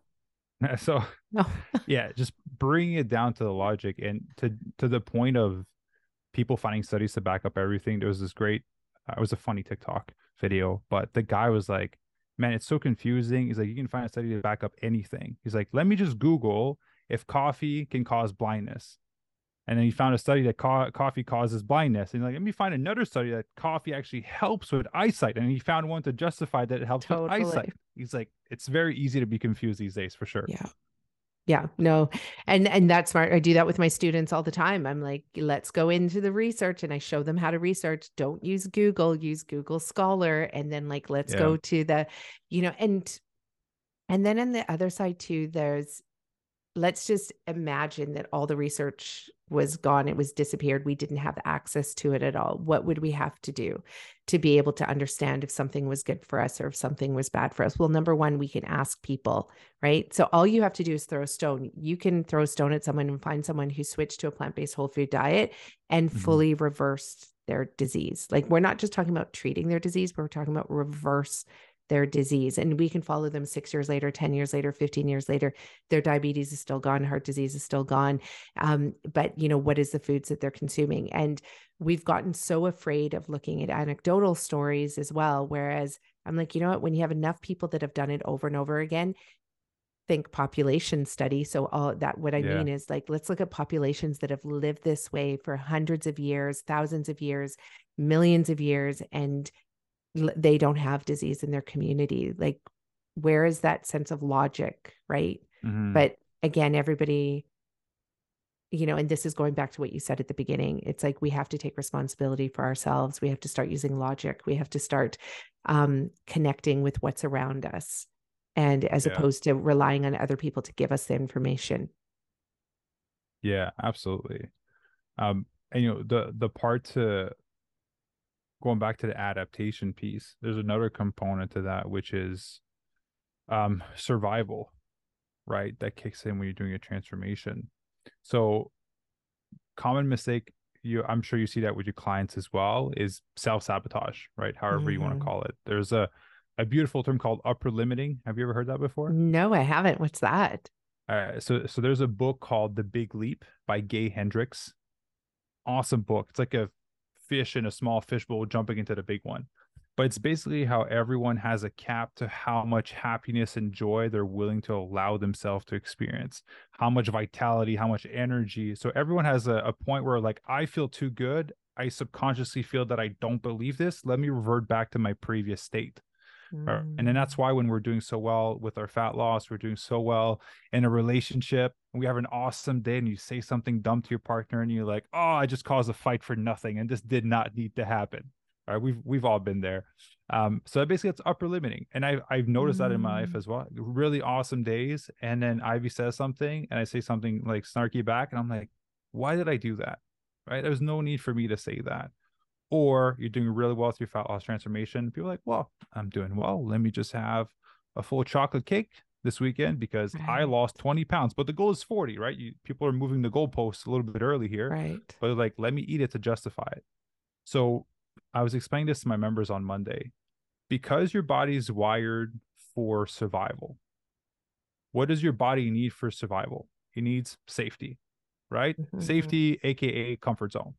<laughs> So no. <laughs> yeah, just bringing it down to the logic and to to the point of people finding studies to back up everything. There was this great, uh, it was a funny TikTok video, but the guy was like, "Man, it's so confusing." He's like, "You can find a study to back up anything." He's like, "Let me just Google if coffee can cause blindness." And then he found a study that co- coffee causes blindness. And he's like, let me find another study that coffee actually helps with eyesight. And he found one to justify that it helps totally. with eyesight. He's like, it's very easy to be confused these days for sure. Yeah. Yeah, no. And and that's smart. I do that with my students all the time. I'm like, let's go into the research and I show them how to research. Don't use Google, use Google Scholar and then like let's yeah. go to the you know and and then on the other side too there's let's just imagine that all the research was gone it was disappeared we didn't have access to it at all. What would we have to do to be able to understand if something was good for us or if something was bad for us? Well number one we can ask people right? So all you have to do is throw a stone. You can throw a stone at someone and find someone who switched to a plant-based whole food diet and mm-hmm. fully reversed their disease. Like we're not just talking about treating their disease but we're talking about reverse their disease. And we can follow them six years later, 10 years later, 15 years later. Their diabetes is still gone, heart disease is still gone. Um, but, you know, what is the foods that they're consuming? And we've gotten so afraid of looking at anecdotal stories as well. Whereas I'm like, you know what? When you have enough people that have done it over and over again, think population study. So all that what I yeah. mean is like let's look at populations that have lived this way for hundreds of years, thousands of years, millions of years and they don't have disease in their community like where is that sense of logic right mm-hmm. but again everybody you know and this is going back to what you said at the beginning it's like we have to take responsibility for ourselves we have to start using logic we have to start um, connecting with what's around us and as yeah. opposed to relying on other people to give us the information yeah absolutely um and you know the the part to going back to the adaptation piece, there's another component to that, which is um, survival, right? That kicks in when you're doing a transformation. So, common mistake you I'm sure you see that with your clients as well is self sabotage, right? However mm-hmm. you want to call it. There's a a beautiful term called upper limiting. Have you ever heard that before? No, I haven't. What's that? Uh, so so there's a book called The Big Leap by Gay Hendricks. Awesome book. It's like a fish in a small fishbowl jumping into the big one. But it's basically how everyone has a cap to how much happiness and joy they're willing to allow themselves to experience, how much vitality, how much energy. So everyone has a, a point where, like, I feel too good. I subconsciously feel that I don't believe this. Let me revert back to my previous state. Mm. And then that's why when we're doing so well with our fat loss, we're doing so well in a relationship, we have an awesome day and you say something dumb to your partner and you're like, oh, I just caused a fight for nothing and this did not need to happen. All right. We've we've all been there. Um, so basically it's upper limiting. And I I've noticed mm. that in my life mm. as well. Really awesome days. And then Ivy says something and I say something like snarky back, and I'm like, why did I do that? Right. There's no need for me to say that or you're doing really well through fat loss transformation. People are like, well, I'm doing well. Let me just have a full chocolate cake this weekend because right. I lost 20 pounds, but the goal is 40, right? You, people are moving the goalposts a little bit early here, right? But like, let me eat it to justify it. So I was explaining this to my members on Monday because your body's wired for survival. What does your body need for survival? It needs safety, right? Mm-hmm. Safety, aka comfort zone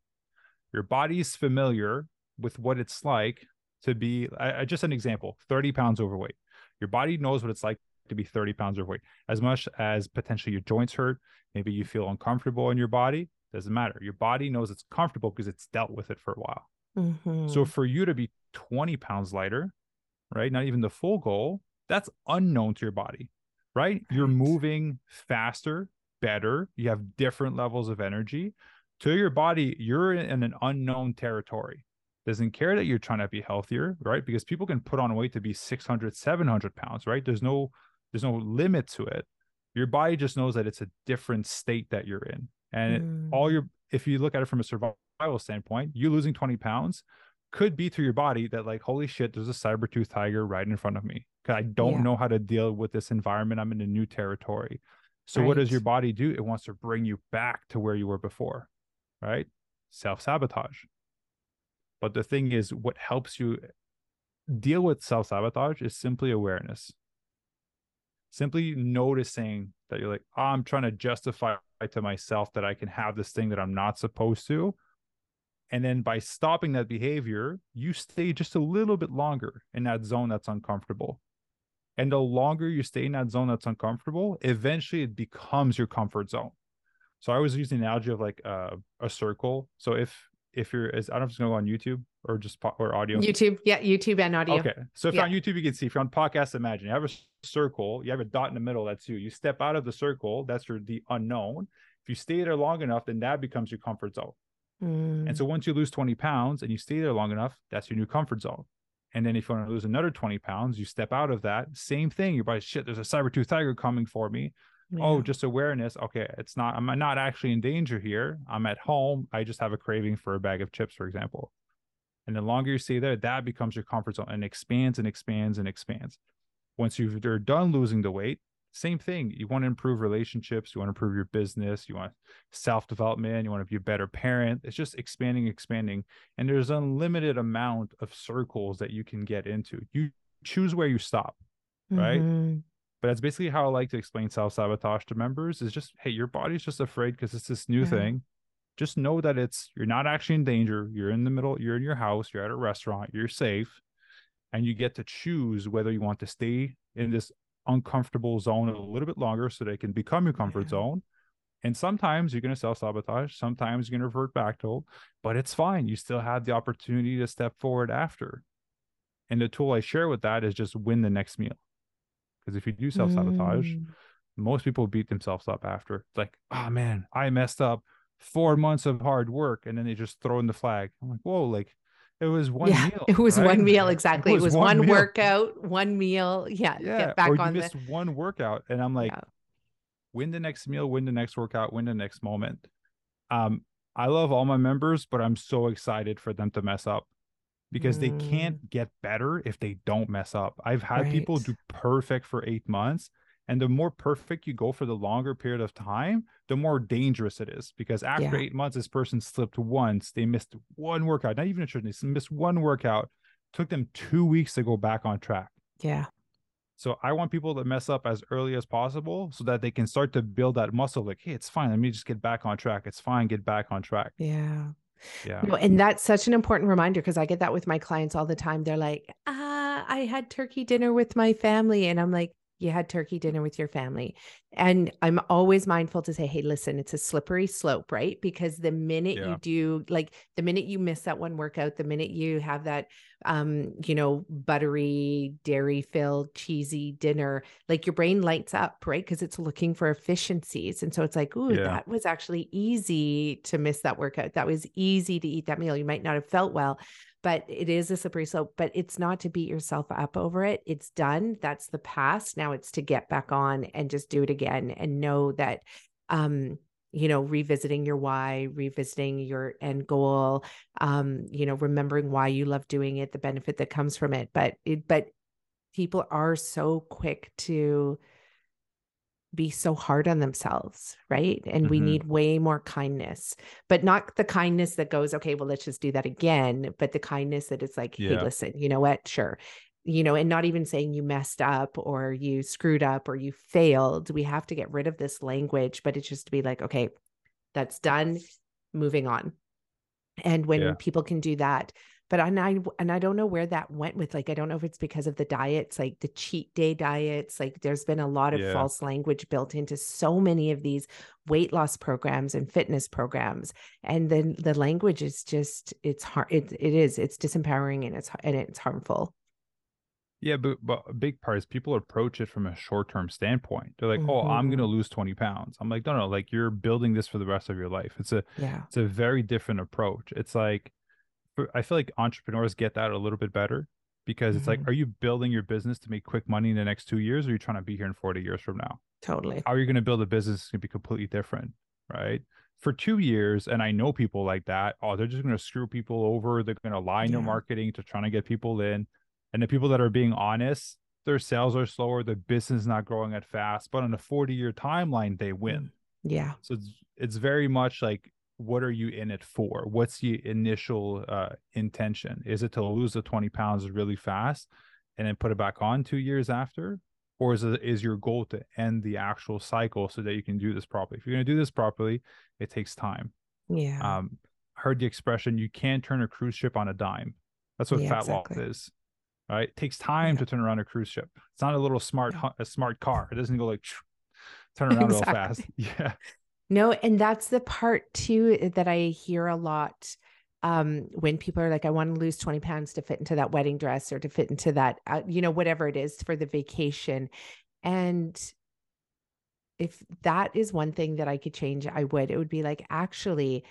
your body's familiar with what it's like to be I, just an example 30 pounds overweight. Your body knows what it's like to be 30 pounds overweight. As much as potentially your joints hurt maybe you feel uncomfortable in your body doesn't matter. Your body knows it's comfortable because it's dealt with it for a while. Mm-hmm. so for you to be 20 pounds lighter right not even the full goal that's unknown to your body right, right. you're moving faster better. You have different levels of energy to your body, you're in an unknown territory. Doesn't care that you're trying to be healthier, right? Because people can put on weight to be 600, 700 pounds, right? There's no, there's no limit to it. Your body just knows that it's a different state that you're in. And mm. all your, if you look at it from a survival standpoint, you losing 20 pounds could be to your body that like, holy shit, there's a saber tooth tiger right in front of me. Cause I don't yeah. know how to deal with this environment. I'm in a new territory. So right. what does your body do? It wants to bring you back to where you were before right? Self sabotage. But the thing is, what helps you deal with self sabotage is simply awareness. Simply noticing that you're like, oh, I'm trying to justify to myself that I can have this thing that I'm not supposed to. And then by stopping that behavior, you stay just a little bit longer in that zone that's uncomfortable. And the longer you stay in that zone that's uncomfortable, eventually it becomes your comfort zone. So I was using the analogy of like uh, a circle. So if if you're, as I don't know if it's gonna go on YouTube, or just po- or audio? YouTube. Yeah, YouTube and audio. Okay. So if Yeah. you're on YouTube, you can see. If you're on podcast, imagine you have a circle, you have a dot in the middle, that's you. You step out of the circle, that's your the unknown. If you stay there long enough, then that becomes your comfort zone. Mm, And so once you lose 20 pounds and you stay there long enough, that's your new comfort zone. And then if you want to lose another 20 pounds, you step out of that. Same thing. You're like, shit, there's a saber tooth tiger coming for me. Oh, just awareness. Okay, it's not, I'm not actually in danger here. I'm at home. I just have a craving for a bag of chips, for example. And the longer you stay there, that becomes your comfort zone and expands and expands and expands. Once you've you're done losing the weight, same thing. You want to improve relationships, you want to improve your business, you want self-development, you want to be a better parent. It's just expanding, expanding. And there's an unlimited amount of circles that you can get into. You choose where you stop right? Mhm. But that's basically how I like to explain self sabotage to members is just, hey, your body's just afraid because it's this new Yeah. thing. Just know that it's you're not actually in danger. You're in the middle, you're in your house, you're at a restaurant, you're safe, and you get to choose whether you want to stay in this uncomfortable zone a little bit longer so they can become your comfort Yeah. zone. And sometimes you're going to self sabotage, sometimes you're going to revert back to, it, but it's fine. You still have the opportunity to step forward after. And the tool I share with that is just win the next meal. Because if you do self sabotage, Mm. most people beat themselves up after. It's like, oh man, I messed up four months of hard work, and then they just throw in the flag. I'm like, whoa, like it was one yeah, meal. it was right? one meal exactly. It was, one, meal. workout, one meal. Yeah, Yeah, get back or you on missed the. one workout, and I'm like, Yeah. win the next meal, win the next workout, win the next moment. Um, I love all my members, but I'm so excited for them to mess up because they Mm. can't get better if they don't mess up. I've had people do perfect for eight months. And the more perfect you go for the longer period of time, the more dangerous it is. Because after Yeah. eight months, this person slipped once, they missed one workout, not even a training, they missed one workout, took them two weeks to go back on track. Yeah. So I want people to mess up as early as possible so that they can start to build that muscle. Like, hey, it's fine. Let me just get back on track. It's fine. Get back on track. Yeah. Yeah. No, and that's such an important reminder because I get that with my clients all the time. They're like, ah, I had turkey dinner with my family. And I'm like, you had turkey dinner with your family. And I'm always mindful to say, hey, listen, it's a slippery slope, right? Because the minute Yeah. you do, like, the minute you miss that one workout, the minute you have that, um, you know, buttery, dairy filled, cheesy dinner, like your brain lights up, right? Because it's looking for efficiencies. And so it's like, ooh, Yeah. that was actually easy to miss that workout. That was easy to eat that meal. You might not have felt well, but it is a slippery slope. But it's not to beat yourself up over it. It's done. That's the past. Now it's to get back on and just do it again and know that um you know revisiting your why revisiting your end goal um you know remembering why you love doing it the benefit that comes from it but it but people are so quick to be so hard on themselves right? And we Mhm. need way more kindness but not the kindness that goes okay well let's just do that again but the kindness that it's like hey listen you know what? Sure. You know and not even saying you messed up or you screwed up or you failed we have to get rid of this language but it's just to be like okay that's done moving on. And when Yeah. people can do that but and I and I don't know where that went with like I don't know if it's because of the diets like the cheat day diets like there's been a lot of Yeah. false language built into so many of these weight loss programs and fitness programs and then the language is just it's hard it, it is it's disempowering and it's and it's harmful Yeah, but but a big part is people approach it from a short term standpoint. They're like, "Oh, I'm gonna Mhm. lose 20 pounds." I'm like, "No, no, like you're building this for the rest of your life." It's a yeah it's a very different approach. It's like I feel like entrepreneurs get that a little bit better because it's like, Mhm. are you building your business to make quick money in the next two years, or are you trying to be here in 40 years from now? totally How are you going to build a business? It's going to be completely different, right? For two years, and I know people like that. Oh, they're just going to screw people over. They're going to lie in their marketing to trying to get people in. And the people that are being honest, their sales are slower, their business is not growing at fast, but on a 40 year timeline, they win. yeah So it's it's very much like what are you in it for? What's the initial uh, intention? Is it to lose the 20 pounds really fast and then put it back on two years after? Or is it is your goal to end the actual cycle so that you can do this properly? If you're gonna do this properly, it takes time. yeah Um I heard the expression you can't turn a cruise ship on a dime. That's what Yeah, fat exactly. loss is. Right? It takes time Yeah. to turn around a cruise ship. It's not a little smart a smart car. It doesn't go like turn <laughs> around real fast. <laughs> Yeah. No, and that's the part too that I hear a lot um, when people are like, I want to lose 20 pounds to fit into that wedding dress or to fit into that, uh, you know, whatever it is for the vacation. And if that is one thing that I could change, I would. It would be like, actually,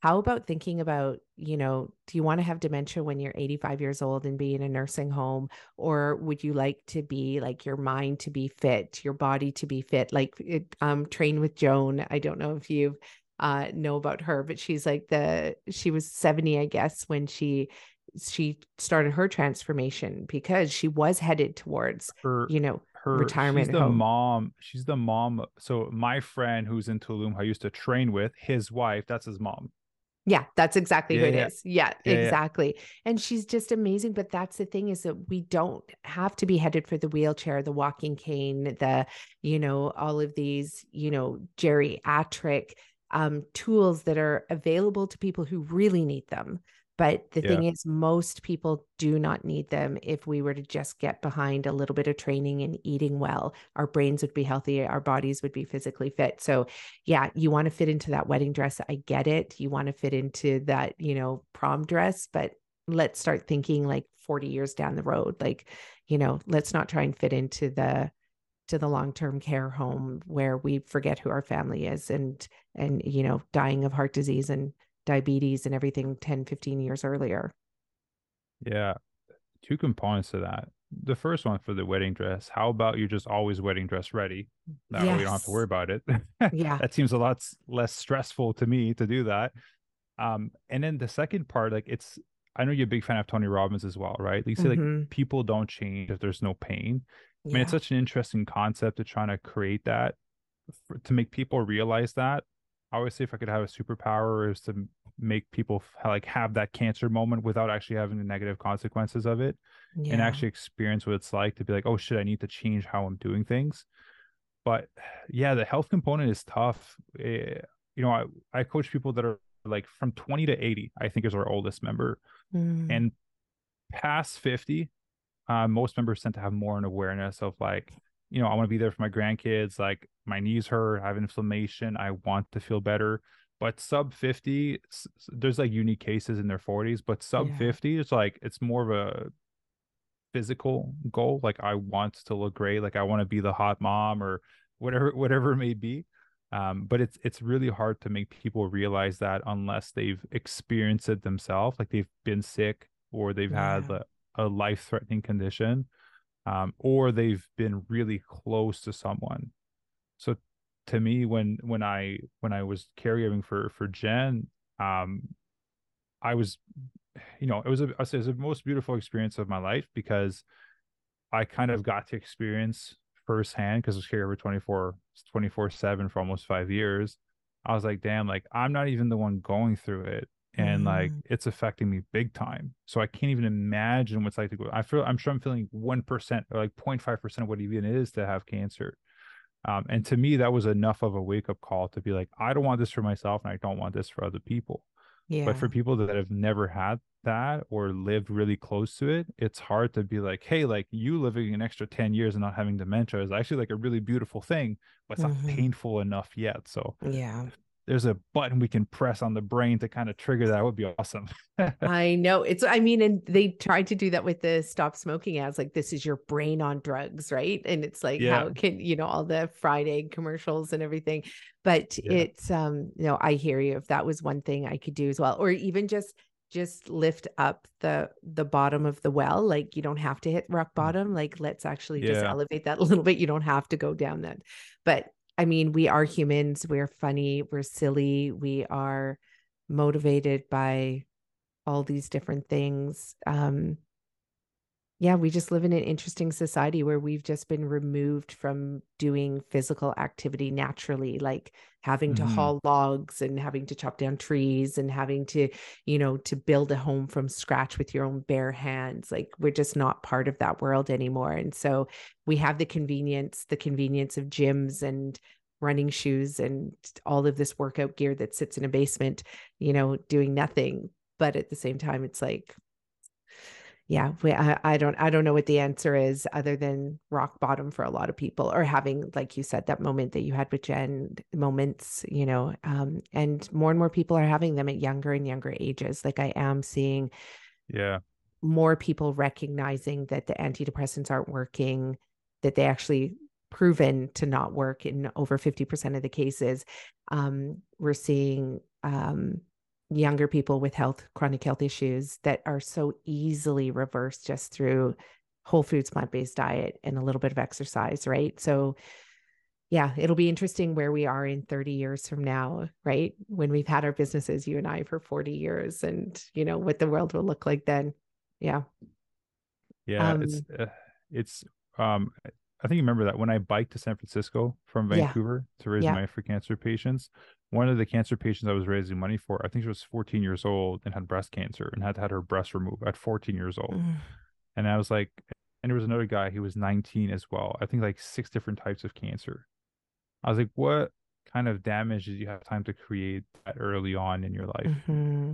how about thinking about, you know, do you want to have dementia when you're 85 years old and be in a nursing home? Or would you like to be like your mind to be fit, your body to be fit? Like it, um, train with Joan. I don't know if you uh, know about her, but she's like the, she was 70, I guess, when she she started her transformation because she was headed towards her, you know her retirement she's the home. mom she's the mom so my friend who's in tulum i used to train with his wife that's his mom yeah, that's exactly yeah, who it yeah. is. Yeah, yeah, exactly. And she's just amazing. But that's the thing is that we don't have to be headed for the wheelchair, the walking cane, the, you know, all of these, you know, geriatric um, tools that are available to people who really need them. But the yeah. thing is, most people do not need them. If we were to just get behind a little bit of training and eating well, our brains would be healthy, our bodies would be physically fit. So, yeah, you want to fit into that wedding dress. I get it. You want to fit into that, you know, prom dress, but let's start thinking like 40 years down the road. Like, you know, let's not try and fit into the to the long-term care home where we forget who our family is and and you know dying of heart disease and diabetes and everything 10 15 years earlier. Yeah. Two components to that. The first one for the wedding dress how about you're just always wedding dress ready? That yes. way you don't have to worry about it. Yeah. <laughs> That seems a lot less stressful to me to do that. Um and then the second part like it's i know you're a big fan of tony robbins as well right? You say mm-hmm. like people don't change if there's no pain. Yeah. i mean it's such an interesting concept to trying to create that for, to make people realize that. I always say if I could have a superpower is to make people like have that cancer moment without actually having the negative consequences of it yeah. and actually experience what it's like to be like oh shit i need to change how i'm doing things but <sighs> yeah the health component is tough it, eh, you know I, I coach people that are like from 20 to 80 i think is our oldest member mm. and past 50 uh, most members tend to have more an awareness of like you know i want to be there for my grandkids like my knees hurt i have inflammation i want to feel better but sub 50 there's like unique cases in their 40s but sub yeah. 50 it's like it's more of a physical goal like i want to look great like i want to be the hot mom or whatever <laughs> whatever it may be um, but it's it's really hard to make people realize that unless they've experienced it themselves like they've been sick or they've yeah. had a, a life-threatening condition um, or they've been really close to someone so to me when when I when I was caregiving for for Jen, um, I was, you know, it was a it was the most beautiful experience of my life because I kind of got to experience firsthand because I was caregiver 24 24 7 for almost five years. I was like, damn, like I'm not even the one going through it. And mm. like it's affecting me big time. So I can't even imagine what's like to go. I feel I'm sure I'm feeling one percent or like 0.5 percent of what even is to have cancer. Um, and to me, that was enough of a wake up call to be like, I don't want this for myself and I don't want this for other people. Yeah. But for people that have never had that or lived really close to it, it's hard to be like, hey, like you living an extra 10 years and not having dementia is actually like a really beautiful thing, but it's mm-hmm. not painful enough yet. So, yeah, there's a button we can press on the brain to kind of trigger that would be awesome. <laughs> I know. It's I mean, and they tried to do that with the stop smoking ads, like this is your brain on drugs, right? And it's like yeah. how can you know all the fried egg commercials and everything. But yeah. it's um, you know, I hear you. If that was one thing I could do as well, or even just just lift up the the bottom of the well like you don't have to hit rock mm. bottom like let's actually yeah. just elevate that a little bit you don't have to go down that but I mean, we are humans. We're funny. We're silly. We are motivated by all these different things. Um, yeah, we just live in an interesting society where we've just been removed from doing physical activity naturally, like having to mm-hmm. haul logs and having to chop down trees and having to, you know, to build a home from scratch with your own bare hands. Like we're just not part of that world anymore. And so we have the convenience, the convenience of gyms and running shoes and all of this workout gear that sits in a basement, you know, doing nothing. But at the same time, it's like, yeah we, I, I don't i don't know what the answer is other than rock bottom for a lot of people or having like you said that moment that you had with jen moments you know um, and more and more people are having them at younger and younger ages. Like i am seeing yeah. more people recognizing that the antidepressants aren't working that they actually proven to not work in over 50% of the cases. Um, we're seeing um, younger people with health chronic health issues that are so easily reversed just through whole foods plant-based diet and a little bit of exercise right so yeah it'll be interesting where we are in 30 years from now right when we've had our businesses you and i for 40 years and you know what the world will look like then yeah yeah um, it's uh, it's um I think you remember that when I biked to San Francisco from Vancouver yeah. to raise yeah. money for cancer patients, one of the cancer patients I was raising money for, I think she was 14 years old and had breast cancer and had had her breast removed at 14 years old. Mm. And I was like, and there was another guy who was 19 as well. I think like six different types of cancer. I was like, what kind of damage did you have time to create that early on in your life? Mm-hmm.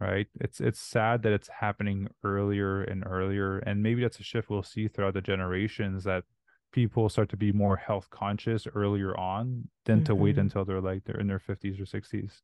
Right. It's it's sad that it's happening earlier and earlier. And maybe that's a shift we'll see throughout the generations that people start to be more health conscious earlier on than mm-hmm. to wait mm-hmm. until they're like they're in their 50s or 60s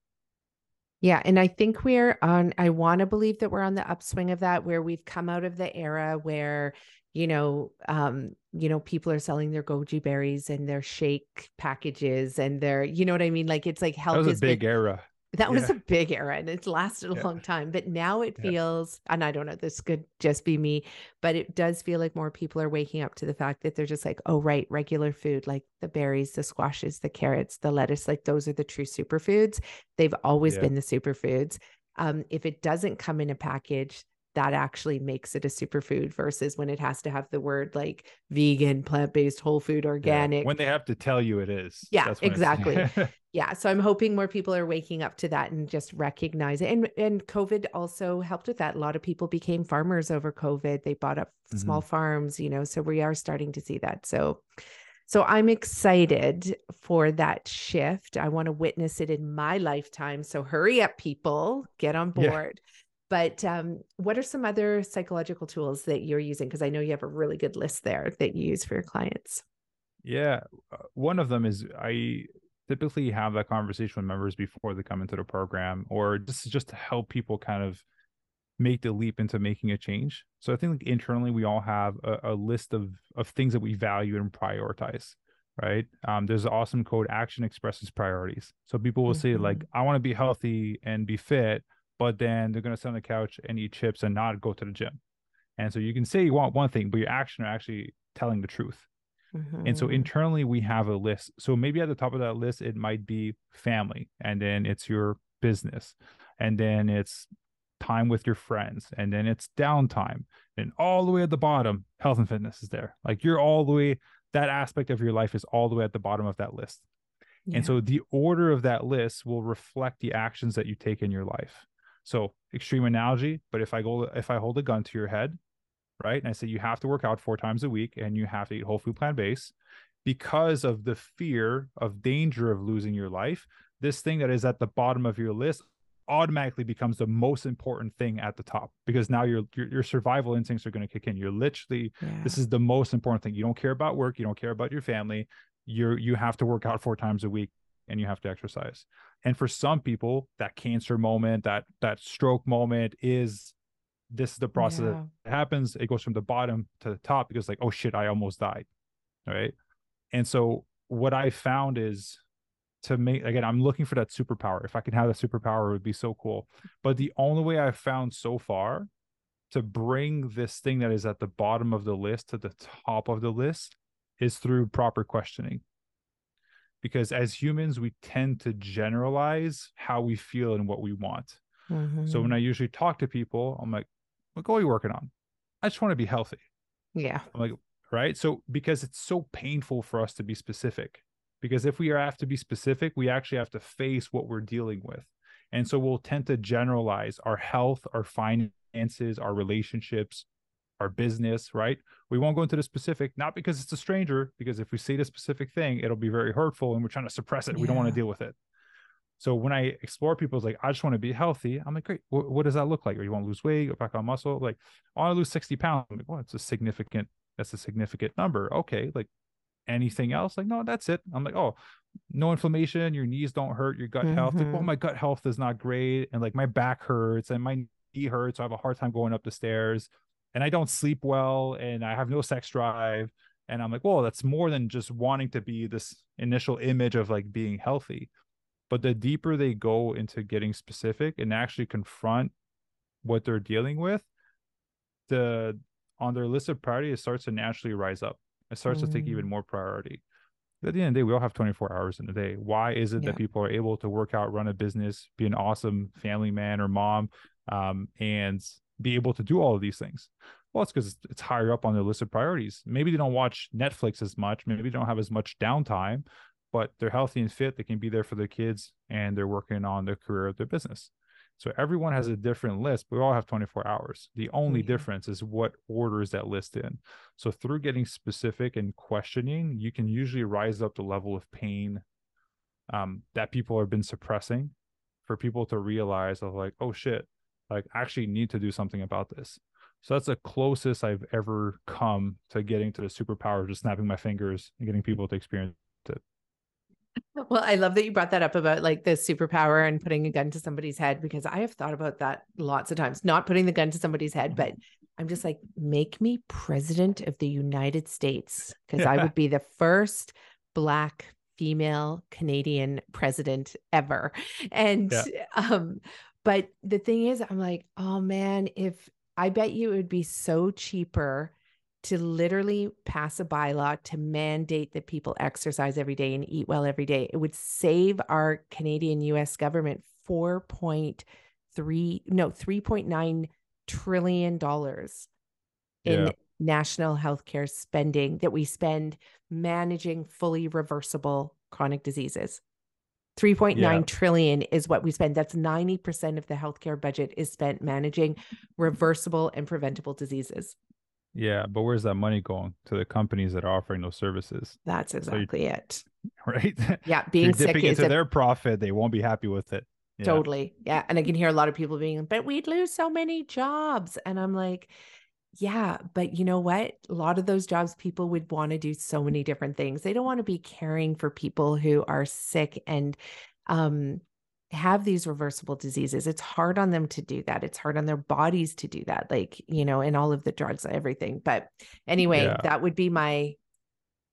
yeah and i think we're on i want to believe that we're on the upswing of that where we've come out of the era where you know um you know people are selling their goji berries and their shake packages and their you know what i mean like it's like health that was a big been, era that yeah. was a big era and it's lasted a yeah. long time. But now it feels, and I don't know, this could just be me, but it does feel like more people are waking up to the fact that they're just like, oh, right, regular food, like the berries, the squashes, the carrots, the lettuce, like those are the true superfoods. They've always been the superfoods. Um, if it doesn't come in a package, that actually makes it a superfood versus when it has to have the word like vegan, plant based, whole food, organic. Yeah, when they have to tell you it is. Yeah, exactly. <laughs> yeah. So I'm hoping more people are waking up to that and just recognize it. And and COVID also helped with that. A lot of people became farmers over COVID. They bought up mm-hmm. small farms, you know, so we are starting to see that. So so I'm excited for that shift. I want to witness it in my lifetime. So hurry up, people, get on board. Yeah. But um, what are some other psychological tools that you're using? Because I know you have a really good list there that you use for your clients. Yeah. Uh, one of them is I typically have that conversation with members before they come into the program, or just, just to help people kind of make the leap into making a change. So I think like internally we all have a, a list of of things that we value and prioritize right? Um, there's an awesome code action expresses priorities. So people will mm-hmm. say like, I want to be healthy and be fit, but then they're going to sit on the couch and eat chips and not go to the gym. And so you can say you want one thing, but your action are actually telling the truth. Mm-hmm. And so mm-hmm. internally, we have a list. So maybe at the top of that list, it might be family, and then it's your business, and then it's time with your friends, and then it's downtime. And all the way at the bottom, health and fitness is there. Like you're all the way, that aspect of your life is all the way at the bottom of that list. Yeah. And so the order of that list will reflect the actions that you take in your life. So extreme analogy, but if I go if I hold a gun to your head, right, and I say you have to work out four times a week and you have to eat whole food plant based, because of the fear of danger of losing your life, this thing that is at the bottom of your list automatically becomes the most important thing at the top because now your your, your survival instincts are going to kick in. You're literally yeah. this is the most important thing. You don't care about work, you don't care about your family. You're you have to work out four times a week and you have to exercise. And for some people, that cancer moment, that that stroke moment is this is the process yeah. that happens. It goes from the bottom to the top because like, oh shit, I almost died. Right. And so what I found is to make again, I'm looking for that superpower. If I can have that superpower, it would be so cool. But the only way I've found so far to bring this thing that is at the bottom of the list to the top of the list is through proper questioning because as humans we tend to generalize how we feel and what we want. Mm-hmm. so when i usually talk to people i'm like what goal are you working on? I just want to be healthy. Yeah. I'm like right? So because it's so painful for us to be specific because if we have to be specific we actually have to face what we're dealing with. And so we'll tend to generalize our health our finances our relationships our business, right? We won't go into the specific, not because it's a stranger, because if we say the specific thing, it'll be very hurtful and we're trying to suppress it. Yeah. We don't want to deal with it. So when I explore people's like, I just want to be healthy, I'm like, great. What, what does that look like? Or you want to lose weight, go back on muscle? Like, I want to lose 60 pounds. I'm like, well, it's a significant, that's a significant number. Okay. Like anything else? Like, no, that's it. I'm like, oh, no inflammation, your knees don't hurt, your gut mm-hmm. health. Like, well, mm-hmm. my gut health is not great. And like my back hurts and my knee hurts. So I have a hard time going up the stairs and I don't sleep well and I have no sex drive. And I'm like, well, that's more than just wanting to be this initial image of like being healthy but the deeper they go into getting specific and actually confront what they're dealing with the on their list of priority it starts to naturally rise up it starts mm. to take even mm. more priority at the end of the day we all have 24 hours in a day why is it yeah. that people are able to work out run a business be an awesome family man or mom um, and be able to do all of these things well it's because it's higher up on their list of priorities maybe they don't watch netflix as much maybe they don't have as much downtime but they're healthy and fit. They can be there for their kids and they're working on their career of their business. So everyone has a different list, but we all have 24 hours. The only difference is what order is that list in. So through getting specific and questioning, you can usually rise up the level of pain um, that people have been suppressing for people to realize of like, oh shit, like I actually need to do something about this. So that's the closest I've ever come to getting to the superpower, of just snapping my fingers and getting people to experience it. Well, I love that you brought that up about like the superpower and putting a gun to somebody's head because I have thought about that lots of times. Not putting the gun to somebody's head, but I'm just like, make me president of the United States because I would <laughs> be the first Black female Canadian president ever. And, yeah. um, but the thing is, I'm like, oh man, if I bet you it would be so cheaper to literally pass a bylaw to mandate that people exercise every day and eat well every day. It would save our Canadian US government 4.3 no 3.9 trillion dollars in yeah. national healthcare spending that we spend managing fully reversible chronic diseases. 3.9 yeah. trillion is what we spend. That's 90% of the healthcare budget is spent managing reversible and preventable diseases. Yeah, but where's that money going to the companies that are offering those services? That's exactly so it. <laughs> Right. Yeah, being sick dipping into a... their profit, they won't be happy with it. Yeah. Totally. Yeah, and I can hear a lot of people being, "But we'd lose so many jobs," and I'm like, yeah, but you know what? A lot of those jobs, people would want to do so many different things. They don't want to be caring for people who are sick and um, have these reversible diseases it's hard on them to do that it's hard on their bodies to do that like you know and all of the drugs and everything but anyway yeah. that would be my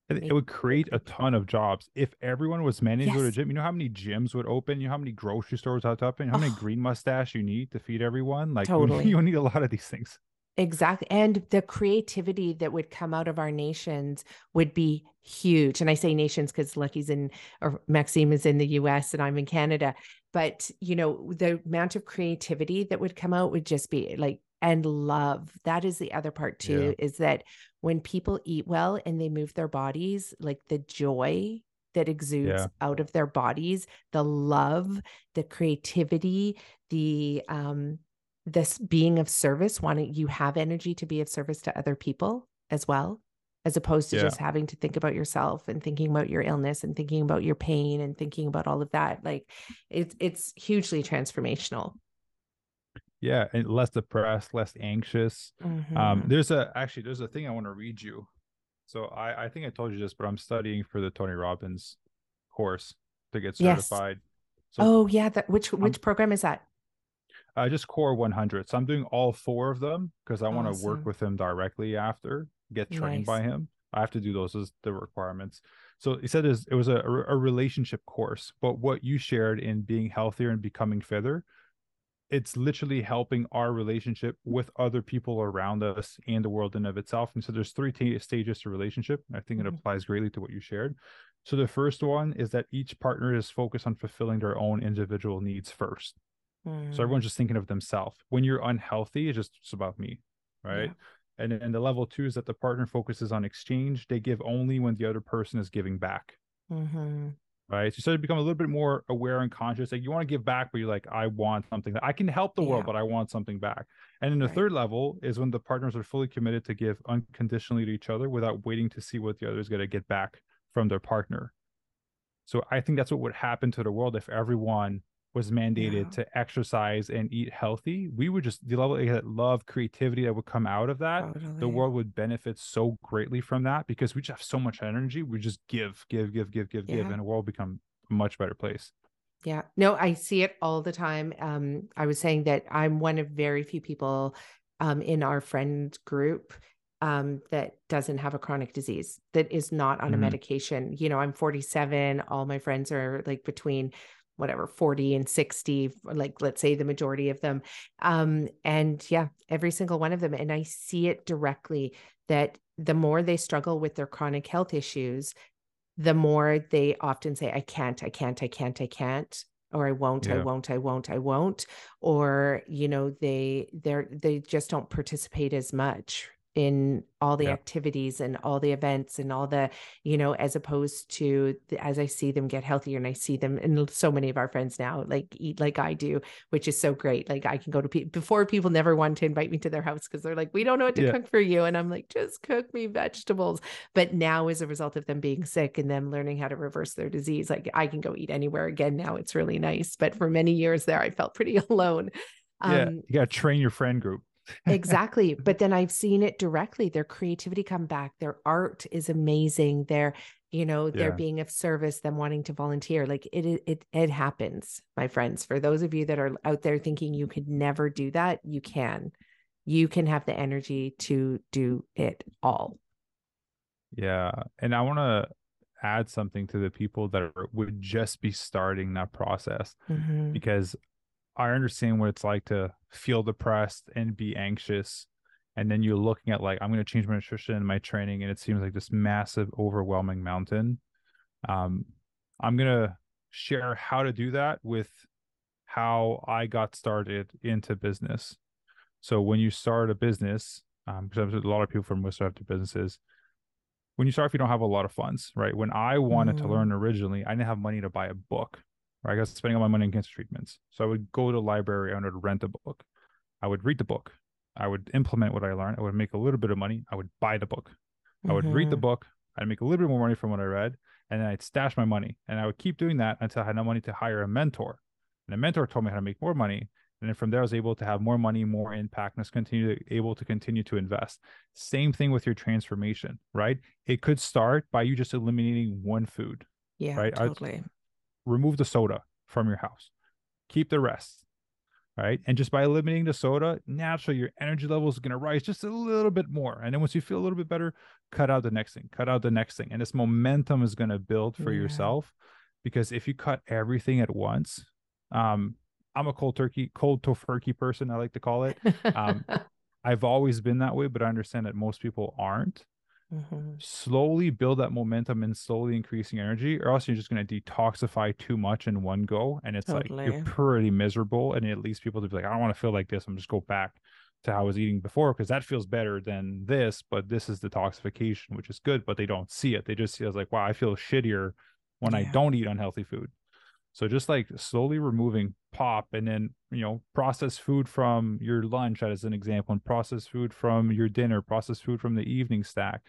it would create a ton of jobs if everyone was managed yes. to to gym. You know how many gyms would open? You know how many grocery stores would open? You know how many green mustache you need to feed everyone? Like <laughs> totally. you need a lot of these things. Exactly. And the creativity that would come out of our nations would be huge. And I say nations because Lucky's in, or Maxime is in the US and I'm in Canada. But, you know, the amount of creativity that would come out would just be like, and love. That is the other part too, yeah. is that when people eat well and they move their bodies, like the joy that exudes yeah. out of their bodies, the love, the creativity, the, um, this being of service, wanting you have energy to be of service to other people as well, as opposed to yeah. just having to think about yourself and thinking about your illness and thinking about your pain and thinking about all of that. Like it's it's hugely transformational. Yeah, and less depressed, less anxious. Um, mm-hmm. Um, there's a actually there's a thing I want to read you. So I I think I told you this, but I'm studying for the Tony Robbins course to get certified. Yes. So oh yeah, that which which I'm, program is that? Uh, just core 100 so i'm doing all four of them because i want to work with him directly after get trained nice. by him. I have to do those as the requirements. So he said it was a, a relationship course but what you shared in being healthier and becoming fitter it's literally helping our relationship with other people around us and the world in of itself. And so there's three t- stages to relationship i think mm-hmm. it applies greatly to what you shared. So the first one is that each partner is focused on fulfilling their own individual needs first Mm. So everyone's just thinking of themselves. When you're unhealthy, it's just it's about me, right? Yeah. And and the level two is that the partner focuses on exchange. They give only when the other person is giving back. Mm-hmm. Right. So you start to become a little bit more aware and conscious. Like you want to give back, but you're like, I want something that I can help the yeah. world, but I want something back. And then the right. third level is when the partners are fully committed to give unconditionally to each other without waiting to see what the other is going to get back from their partner. So I think that's what would happen to the world if everyone was mandated Yeah. to exercise and eat healthy. We would just the level of love, creativity that would come out of that the world would benefit so greatly from that because we just have so much energy. We just give, give, give, give, give, give, and the world become a much better place. Yeah. No, I see it all the time. Um, I was saying that I'm one of very few people um, in our friend group um, that doesn't have a chronic disease, that is not on a Mhm. medication. You know, I'm 47. All my friends are like between whatever 40 and 60 like let's say the majority of them. Um and yeah every single one of them. And i see it directly that the more they struggle with their chronic health issues the more they often say i can't i can't i can't i can't or i won't i won't i won't i won't or you know they they're they just don't participate as much in all the Yeah. activities and all the events and all the you know as opposed to the, as i see them get healthier and i see them and so many of our friends now like eat like i do which is so great like i can go to people before people never wanted to invite me to their house because they're like we don't know what to Yeah. cook for you and i'm like just cook me vegetables but now as a result of them being sick and them learning how to reverse their disease like i can go eat anywhere again now it's really nice but for many years there i felt pretty <laughs> alone yeah. um You got to train your friend group. Exactly but then i've seen it directly their creativity come back their art is amazing their you know their Yeah. being of service them wanting to volunteer like it it it, happens my friends for those of you that are out there thinking you could never do that you can you can have the energy to do it all Yeah. And I want to add something to the people that are, would just be starting that process Mhm. because I understand what it's like to feel depressed and be anxious. And then you're looking at like, I'm going to change my nutrition and my training, and it seems like this massive, overwhelming mountain. Um, I'm going to share how to do that with how I got started into business. So when you start a business, um, because a lot of people from Worcester have their businesses, when you start, if you don't have a lot of funds, right? When I wanted to Mhm. learn originally, I didn't have money to buy a book. Right? I was spending all my money on cancer treatments. So I would go to the library, I would rent a book. I would read the book. I would implement what I learned. I would make a little bit of money. I would buy the book. I would read the Mhm. book. I'd make a little bit more money from what I read, and then I'd stash my money. And I would keep doing that until I had no money to hire a mentor. And a mentor told me how to make more money. And then from there, I was able to have more money, more impact, and I was continue to, able to continue to invest. Same thing with your transformation, right? It could start by you just eliminating one food. yeah right? Totally Remove the soda from your house. Keep the rest. Right. And just by eliminating the soda, naturally your energy level is going to rise just a little bit more. And then once you feel a little bit better, cut out the next thing, cut out the next thing. And this momentum is going to build for Yeah. yourself. Because if you cut everything at once, um, I'm a cold turkey, cold tofurkey person, I like to call it. um, <laughs> I've always been that way, but I understand that most people aren't. Mhm. Slowly build that momentum and slowly increasing energy, or else you're just going to detoxify too much in one go. And it's like you're pretty miserable. And it leads people to be like, I don't want to feel like this. I'm just go back to how I was eating before because that feels better than this. But this is detoxification, which is good, but they don't see it. They just see it as like, wow, I feel shittier when I don't eat unhealthy food. So just like slowly removing pop and then, you know, processed food from your lunch as an example, and processed food from your dinner, processed food from the evening stack.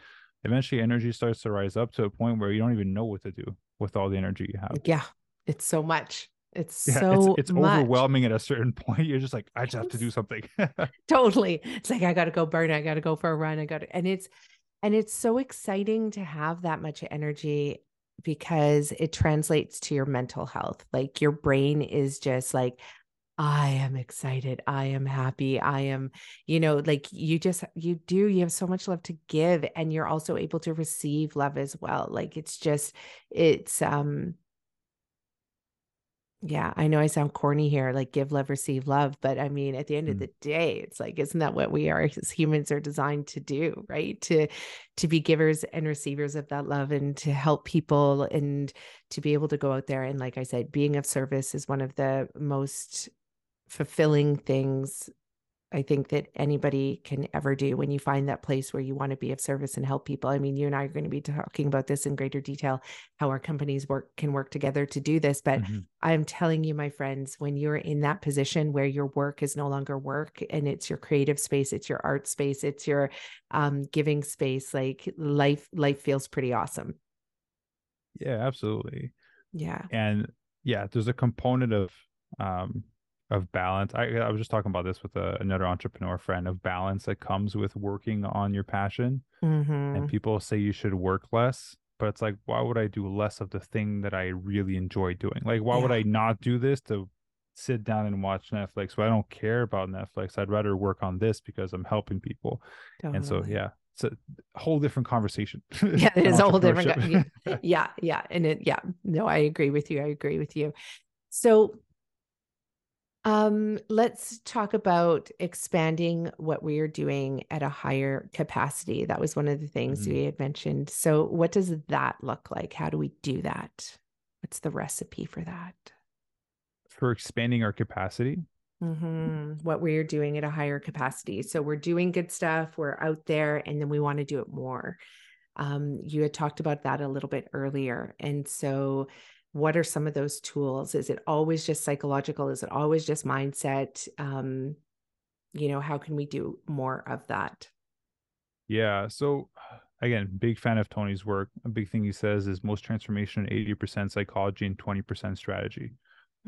Eventually energy starts to rise up to a point where you don't even know what to do with all the energy you have. yeah it's so much it's Yeah, so it's it's overwhelming at a certain <laughs> point. You're just like, I just have to do something. <laughs> totally it's like i gotta go burn i gotta go for a run i gotta and it's and it's so exciting to have that much energy because it translates to your mental health. Like your brain is just like i am excited. I am happy. I am you know like you just you do you have so much love to give and you're also able to receive love as well. Like it's just it's um yeah, I know I sound corny here, like give love, receive love. But I mean, at the end of Mm. the day, it's like, isn't that what we are <laughs> as humans are designed to do, right? To to be givers and receivers of that love and to help people and to be able to go out there and like I said, being of service is one of the most fulfilling things I think that anybody can ever do when you find that place where you want to be of service and help people. I mean, you and I are going to be talking about this in greater detail, how our companies work can work together to do this. But Mhm. I'm telling you, my friends, when you're in that position where your work is no longer work and it's your creative space, it's your art space, it's your um, giving space, like life, life feels pretty awesome. Yeah, absolutely. Yeah. And yeah, there's a component of um of balance. I I was just talking about this with a, another entrepreneur friend of balance that comes with working on your passion. Mm-hmm. And people say you should work less, but it's like why would I do less of the thing that I really enjoy doing? Like why would I not do this to sit down and watch Netflix? Well, I don't care about Netflix. I'd rather work on this because I'm helping people. And so yeah, it's a whole different conversation. <laughs> Yeah, it is a whole different yeah yeah and it yeah no i agree with you i agree with you so um let's talk about expanding what we are doing at a higher capacity. That was one of the things Mhm. we had mentioned. So what does that look like? How do we do that? What's the recipe for that? For expanding our capacity, hmm what we're doing at a higher capacity. So we're doing good stuff we're out there and then we want to do it more. Um, you had talked about that a little bit earlier. And so what are some of those tools is it always just psychological is it always just mindset um, you know how can we do more of that Yeah. So again, big fan of Tony's work. A big thing he says is most transformation, 80% psychology and 20% strategy.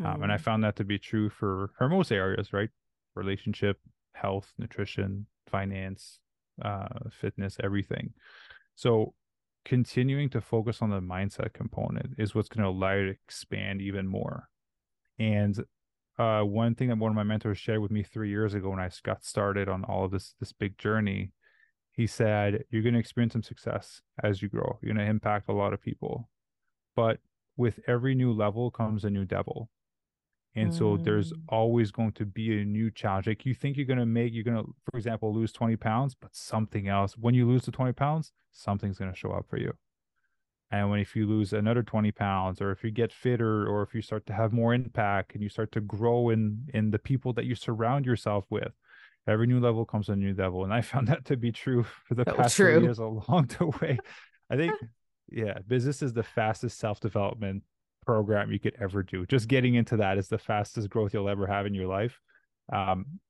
Um, and I Mm, found that to be true for, for most areas, right? Relationship, health, nutrition, finance, uh, fitness, everything. So continuing to focus on the mindset component is what's going to allow you to expand even more. And uh, one thing that one of my mentors shared with me three years ago when I got started on all of this this big journey he said you're going to experience some success as you grow. You're going to impact a lot of people. But with every new level comes a new devil and so there's Mm. always going to be a new challenge. Like you think you're going to make you're going to for example lose 20 pounds but something else when you lose the 20 pounds something's going to show up for you. And when if you lose another 20 pounds or if you get fitter or if you start to have more impact and you start to grow in in the people that you surround yourself with every new level comes a new devil and i found <laughs> that to be true for the So past three years along the way. I think <laughs> yeah business is the fastest self-development program you could ever do. Just getting into that is the fastest growth you'll ever have in your life. Um,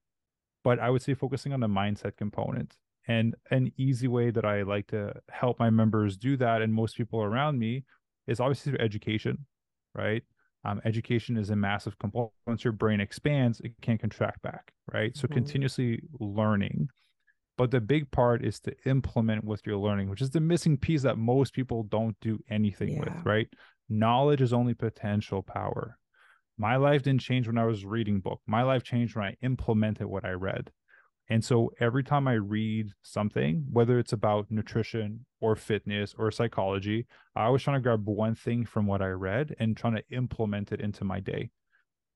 but i would say focusing on the mindset component and an easy way that i like to help my members do that and most people around me is obviously through education right? Um, education is a massive component. Once your brain expands it can't contract back right? So Mhm. continuously learning. But the big part is to implement what you're learning which is the missing piece that most people don't do anything Yeah. with right knowledge is only potential power my life didn't change when i was reading book my life changed when i implemented what i read and so every time I read something, whether it's about nutrition or fitness or psychology, I was trying to grab one thing from what I read and trying to implement it into my day.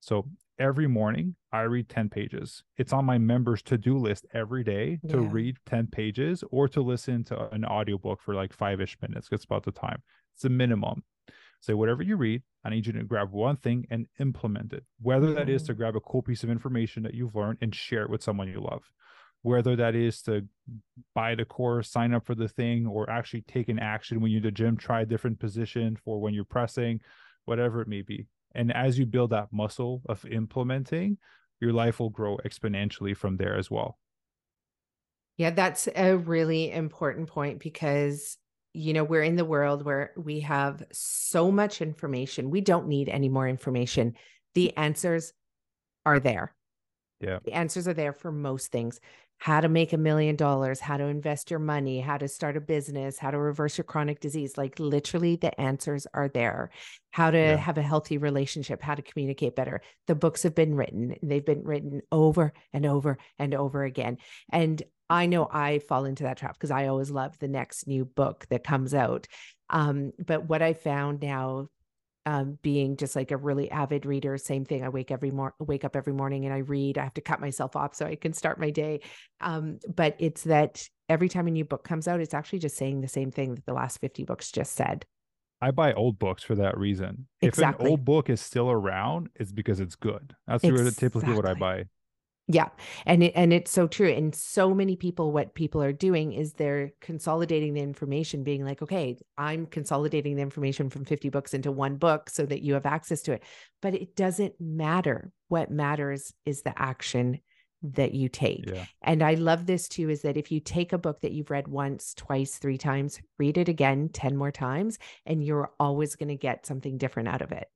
So every morning I read 10 pages. It's on my members to-do list every day to Yeah. read 10 pages or to listen to an audiobook for like five-ish minutes. It's about the time. It's a minimum. So whatever you read, I need you to grab one thing and implement it. Whether that is to Mhm. grab a cool piece of information that you've learned and share it with someone you love whether that is to buy the course, sign up for the thing, or actually take an action when you're in the gym, try a different position for when you're pressing, whatever it may be. And as you build that muscle of implementing, your life will grow exponentially from there as well. Yeah, that's a really important point because, you know, we're in the world where we have so much information. We don't need any more information. The answers are there. Yeah. The answers are there for most things. How to make a million dollars, how to invest your money, how to start a business, how to reverse your chronic disease. Like literally, the answers are there. How to Yeah. have a healthy relationship, how to communicate better. The books have been written, they've been written over and over and over again. And I know I fall into that trap because I always love the next new book that comes out. Um, but what I found now, um, being just like a really avid reader, same thing. I wake every mor- wake up every morning and I read. I have to cut myself off so I can start my day. Um, but it's that every time a new book comes out, it's actually just saying the same thing that the last 50 books just said. I buy old books for that reason. If an old book is still around, it's because it's good. That's really typically what I buy. Yeah. And it, and it's so true. And so many people, what people are doing is they're consolidating the information, being like, okay, I'm consolidating the information from 50 books into one book so that you have access to it. But it doesn't matter. What matters is the action that you take. Yeah. And I love this too is that if you take a book that you've read once, twice, three times, read it again 10 more times, and you're always going to get something different out of it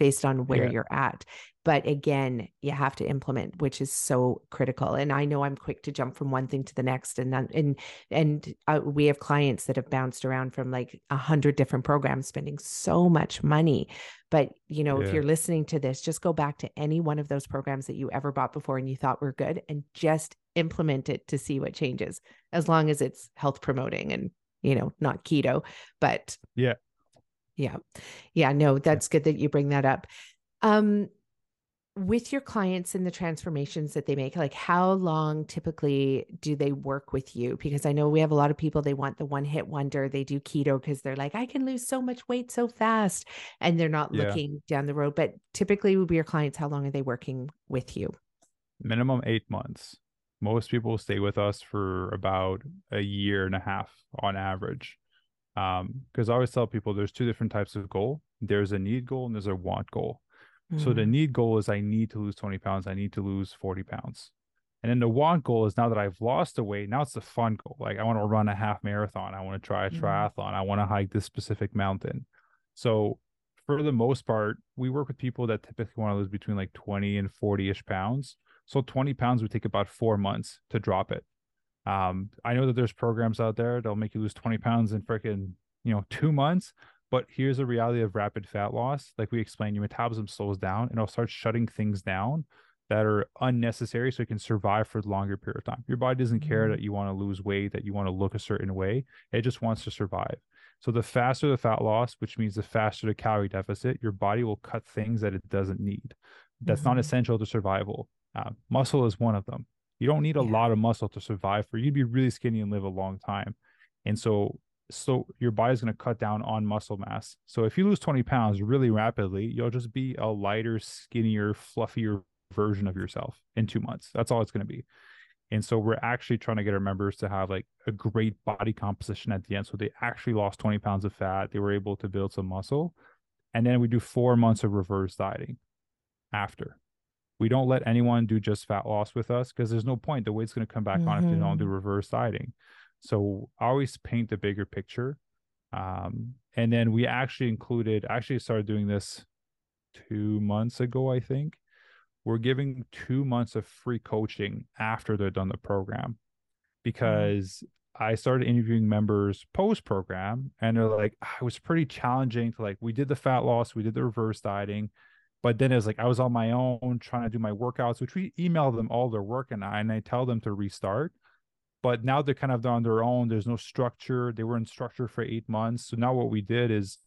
based on where Yeah. you're at. But again, you have to implement, which is so critical. And I know I'm quick to jump from one thing to the next, and then and and uh, we have clients that have bounced around from like a hundred different programs, spending so much money. But you know, if you're listening to this, just go back to any one of those programs that you ever bought before and you thought were good, and just implement it to see what changes. As long as it's health promoting and you know not keto, but Yeah. Yeah. Yeah, no, that's good that you bring that up. Um with your clients and the transformations that they make, like how long typically do they work with you? Because I know we have a lot of people, they want the one hit wonder. They do keto because they're like, I can lose so much weight so fast. And they're not Yeah. looking down the road. But typically, would be your clients, how long are they working with you? minimum eight months. Most people stay with us for about a year and a half on average. Um, because I always tell people there's two different types of goal. There's a need goal and there's a want goal. So the Mm, need goal is I need to lose 20 pounds, I need to lose 40 pounds. And then the want goal is now that I've lost the weight, now it's the fun goal. Like I want to run a half marathon, I want to try a Mhm. triathlon, I want to hike this specific mountain. So for the most part, we work with people that typically want to lose between like 20 and 40-ish pounds. So 20 pounds would take about four months to drop it. Um, I know that there's programs out there that'll make you lose 20 pounds in freaking, you know, two months. But here's the reality of rapid fat loss. Like we explained, your metabolism slows down and it'll start shutting things down that are unnecessary so you can survive for a longer period of time. Your body doesn't care Mhm. that you want to lose weight, that you want to look a certain way. It just wants to survive. So the faster the fat loss, which means the faster the calorie deficit, your body will cut things that it doesn't need. That's not Mhm. essential to survival. Uh, muscle is one of them. You don't need a Yeah. lot of muscle to survive for you'd be really skinny and live a long time. And so so your body's going to cut down on muscle mass. So if you lose 20 pounds really rapidly, you'll just be a lighter, skinnier, fluffier version of yourself in two months. That's all it's going to be. And so we're actually trying to get our members to have like a great body composition at the end. So they actually lost 20 pounds of fat. They were able to build some muscle. And then we do four months of reverse dieting after. We don't let anyone do just fat loss with us because there's no point. The weight's going to come back on if they don't do Mhm. reverse dieting. So I always paint the bigger picture. Um, and then we actually included, actually started doing this two months ago, I think. We're giving two months of free coaching after they're done the program because I started interviewing members post program and they're like, "Ah, it was pretty challenging to like, we did the fat loss, we did the reverse dieting, but then it's like I was on my own trying to do my workouts, which we email them all their work and I and I tell them to restart. But now they're kind of on their own. There's no structure. They were in structure for eight months. So now what we did is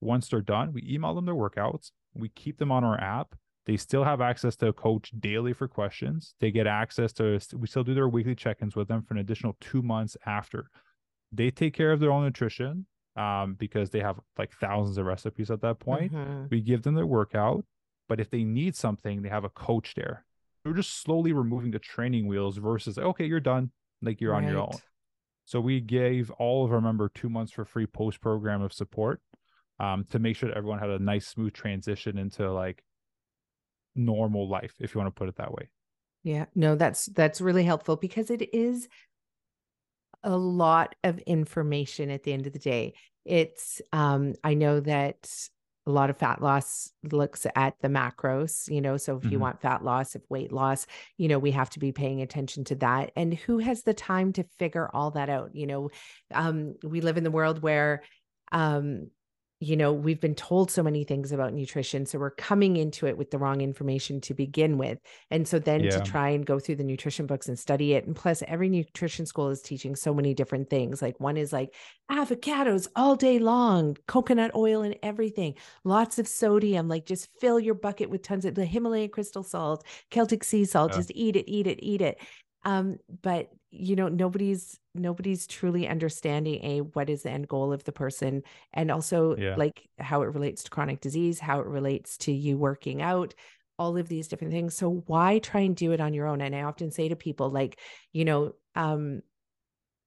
once they're done, we email them their workouts. We keep them on our app. They still have access to a coach daily for questions. They get access to, we still do their weekly check ins with them for an additional two months after. They take care of their own nutrition um, because they have like thousands of recipes at that point. Mhm. We give them their workout, but if they need something, they have a coach there. We're just slowly removing the training wheels versus, okay, you're done. Like you're on your own. So we gave all of our member two months for free post program of support um, to make sure that everyone had a nice smooth transition into like normal life, if you want to put it that way. Yeah, no, that's that's really helpful because it is a lot of information at the end of the day. It's um I know that a lot of fat loss looks at the macros, you know, so if you Mhm. want fat loss, if weight loss, you know, we have to be paying attention to that. And who has the time to figure all that out? You know, um we live in the world where um you know, we've been told so many things about nutrition. So we're coming into it with the wrong information to begin with. And so then to try and go through the nutrition books and study it. And plus, every nutrition school is teaching so many different things. Like one is like avocados all day long, coconut oil and everything, lots of sodium, like just fill your bucket with tons of the Himalayan crystal salt, Celtic sea salt, Yeah. just eat it, eat it, eat it. Um, but you know, nobody's nobody's truly understanding a what is the end goal of the person and also Yeah. like how it relates to chronic disease, how it relates to you working out, all of these different things. So why try and do it on your own? And I often say to people, like, you know, um,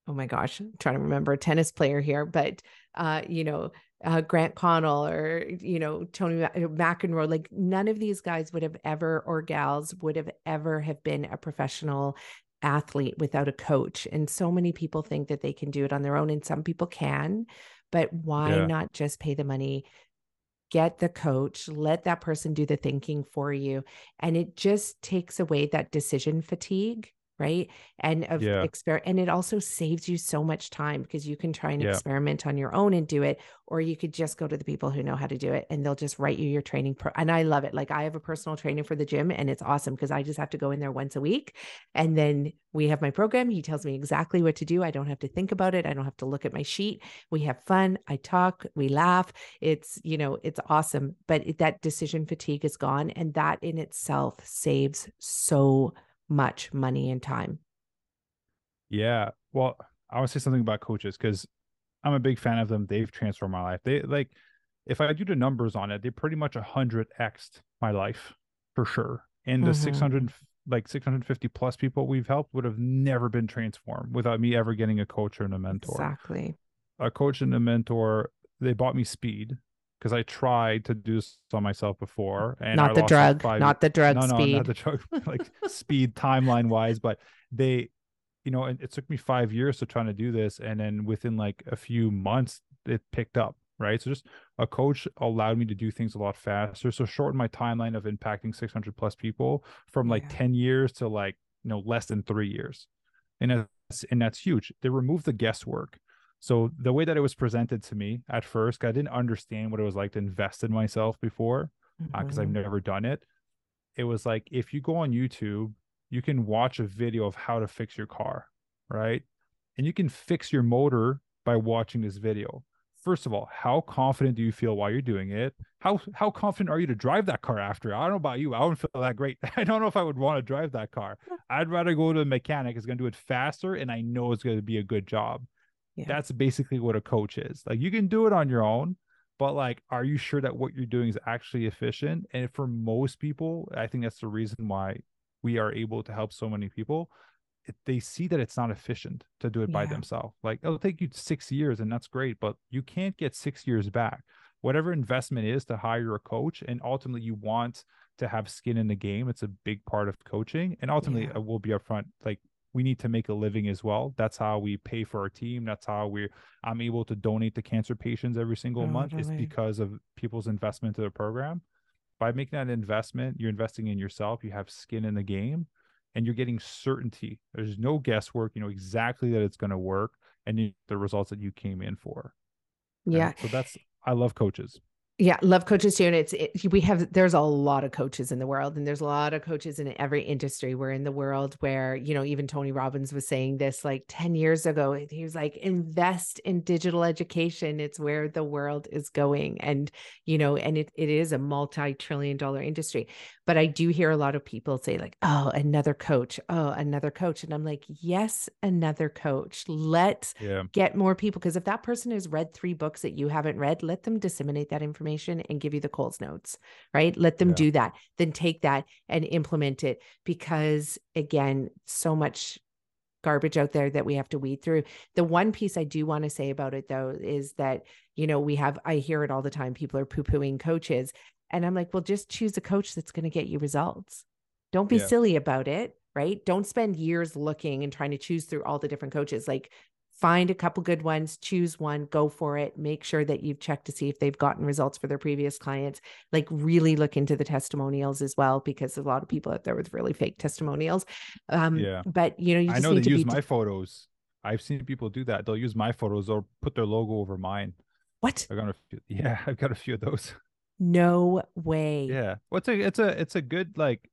oh my gosh, I'm trying to remember a tennis player here, but uh, you know, uh, Grant Connell or you know Tony McEnroe. Like none of these guys would have ever or gals would have ever have been a professional athlete without a coach. And so many people think that they can do it on their own, and some people can. But why yeah. not just pay the money? Get the coach, let that person do the thinking for you. And it just takes away that decision fatigue right and of yeah. exper- and it also saves you so much time because you can try and yeah. experiment on your own and do it or you could just go to the people who know how to do it and they'll just write you your training pro- and I love it like I have a personal trainer for the gym and it's awesome because I just have to go in there once a week and then we have my program he tells me exactly what to do I don't have to think about it I don't have to look at my sheet we have fun I talk we laugh it's you know it's awesome but that decision fatigue is gone and that in itself saves so much money and time. Yeah. Well, I want to say something about coaches because I'm a big fan of them. They've transformed my life. They like, if I do the numbers on it, they pretty much 100 x my life for sure. And the mm-hmm. 600, like 650 plus people we've helped would have never been transformed without me ever getting a coach or a mentor. Exactly. A coach and a mentor, they bought me speed because I tried to do this on myself before, and not the drug, not the drug no, speed, no, not the drug, <laughs> <laughs> like speed timeline wise. But they, you know, it, it took me five years to trying to do this, and then within like a few months, it picked up. Right, so just a coach allowed me to do things a lot faster. So shorten my timeline of impacting 600 plus people from like yeah. 10 years to like you know less than three years, and that's and that's huge. They removed the guesswork so the way that it was presented to me at first, I didn't understand what it was like to invest in myself before because mm-hmm. uh, I've never done it. It was like if you go on YouTube, you can watch a video of how to fix your car, right? And you can fix your motor by watching this video. First of all, how confident do you feel while you're doing it? How how confident are you to drive that car after? I don't know about you. I wouldn't feel that great. <laughs> I don't know if I would want to drive that car. <laughs> I'd rather go to a mechanic. It's going to do it faster, and I know it's going to be a good job. Yeah. That's basically what a coach is. Like you can do it on your own, but like, are you sure that what you're doing is actually efficient? And for most people, I think that's the reason why we are able to help so many people. They see that it's not efficient to do it by themselves. Like it'll take you six years, and that's great, but you can't get six years back. Whatever investment is to hire a coach, and ultimately you want to have skin in the game. It's a big part of coaching, and ultimately yeah. we'll be upfront. Like we need to make a living as well. That's how we pay for our team. That's how we I'm able to donate to cancer patients every single oh, month. It's because of people's investment to the program. By making that investment, you're investing in yourself. You have skin in the game, and you're getting certainty. There's no guesswork. You know exactly that it's going to work, and the results that you came in for. Yeah. And so that's I love coaches. Yeah, love coaches too. And it's it, we have there's a lot of coaches in the world, and there's a lot of coaches in every industry. We're in the world where you know even Tony Robbins was saying this like ten years ago. He was like, invest in digital education. It's where the world is going, and you know, and it it is a multi trillion dollar industry. But I do hear a lot of people say like, oh, another coach, oh, another coach, and I'm like, yes, another coach. Let's yeah. get more people because if that person has read three books that you haven't read, let them disseminate that information information and give you the Coles notes, right? Let them yeah. do that. Then take that and implement it because, again, so much garbage out there that we have to weed through. The one piece I do want to say about it, though, is that, you know, we have, I hear it all the time. People are poo pooing coaches. And I'm like, well, just choose a coach that's going to get you results. Don't be yeah. silly about it right? Don't spend years looking and trying to choose through all the different coaches. Like find a couple good ones, choose one, go for it. Make sure that you've checked to see if they've gotten results for their previous clients. Like really look into the testimonials as well, because a lot of people out there with really fake testimonials. Um, yeah. But you know, you I know they use my photos. I've seen people do that. They'll use my photos or put their logo over mine. What? I've got a few, yeah, <laughs> I've got a few of those. No way. Yeah. What's well, a it's a it's a good like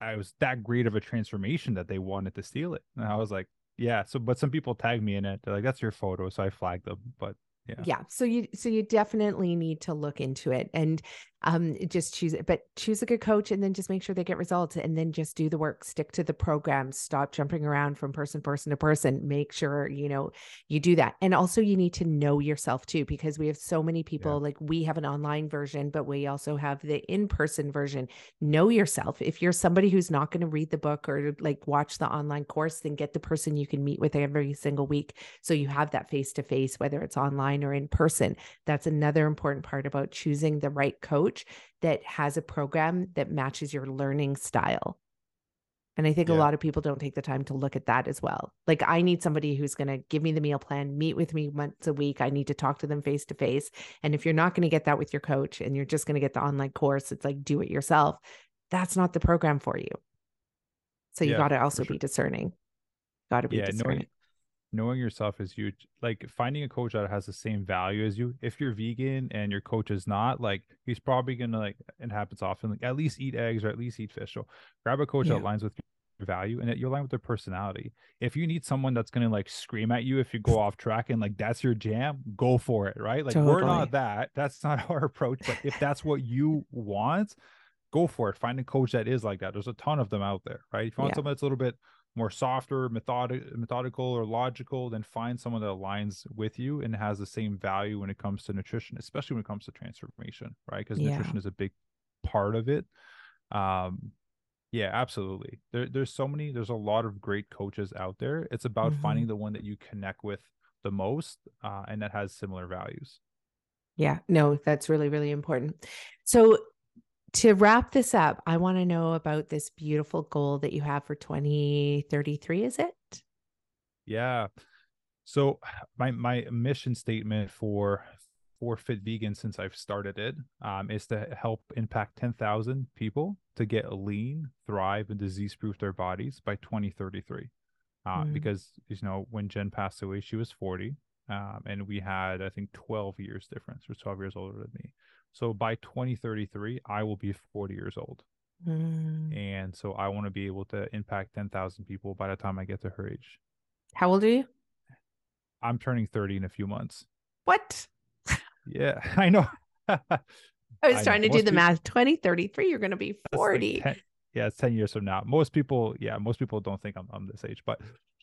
I was that great of a transformation that they wanted to steal it. And I was like, yeah. So, but some people tag me in it. They're like, "That's your photo," so I flag them. But yeah, yeah. So you, so you definitely need to look into it. And um just choose it but choose a good coach and then just make sure they get results and then just do the work stick to the program stop jumping around from person person to person make sure you know you do that. And also you need to know yourself too because we have so many people yeah. like we have an online version but we also have the in-person version. Know yourself. If you're somebody who's not going to read the book or like watch the online course then get the person you can meet with every single week. So you have that face to face whether it's online or in person. That's another important part about choosing the right coach that has a program that matches your learning style. And I think yeah. a lot of people don't take the time to look at that as well. Like, I need somebody who's going to give me the meal plan, meet with me once a week. I need to talk to them face to face. And if you're not going to get that with your coach and you're just going to get the online course, it's like do it yourself. That's not the program for you. So you yeah, got to also sure. be discerning. Got to be yeah, discerning. Knowing, knowing yourself is huge like finding a coach that has the same value as you if you're vegan and your coach is not like he's probably gonna like it happens often like at least eat eggs or at least eat fish so grab a coach yeah. that aligns with your value and that you align with their personality if you need someone that's gonna like scream at you if you go off track and like that's your jam go for it right like totally. we're not that that's not <laughs> our approach but if that's what you want go for it find a coach that is like that there's a ton of them out there right if you want yeah. someone that's a little bit more softer, methodic, methodical, or logical, then find someone that aligns with you and has the same value when it comes to nutrition, especially when it comes to transformation, right? Because yeah. nutrition is a big part of it. Um, yeah, absolutely. There, there's so many. There's a lot of great coaches out there. It's about mm-hmm. finding the one that you connect with the most, uh, and that has similar values. Yeah, no, that's really, really important. So to wrap this up, I want to know about this beautiful goal that you have for 2033, is it? Yeah. So my my mission statement for for Fit Vegan since I've started it um, is to help impact 10,000 people to get lean, thrive, and disease proof their bodies by 2033. Uh, mm. Because, you know, when Jen passed away, she was 40. Um, and we had, I think, 12 years difference, or 12 years older than me. So by 2033, I will be 40 years old. Mm. And so I want to be able to impact 10,000 people by the time I get to her age. How old are you? I'm turning 30 in a few months. What? <laughs> Yeah, <laughs> I know. <laughs> I was I trying know. to Most do the people, math. 2033, you're going to be 40. Like 10, yeah, it's 10 years from now. Most people, yeah, most people don't think I'm, I'm this age, but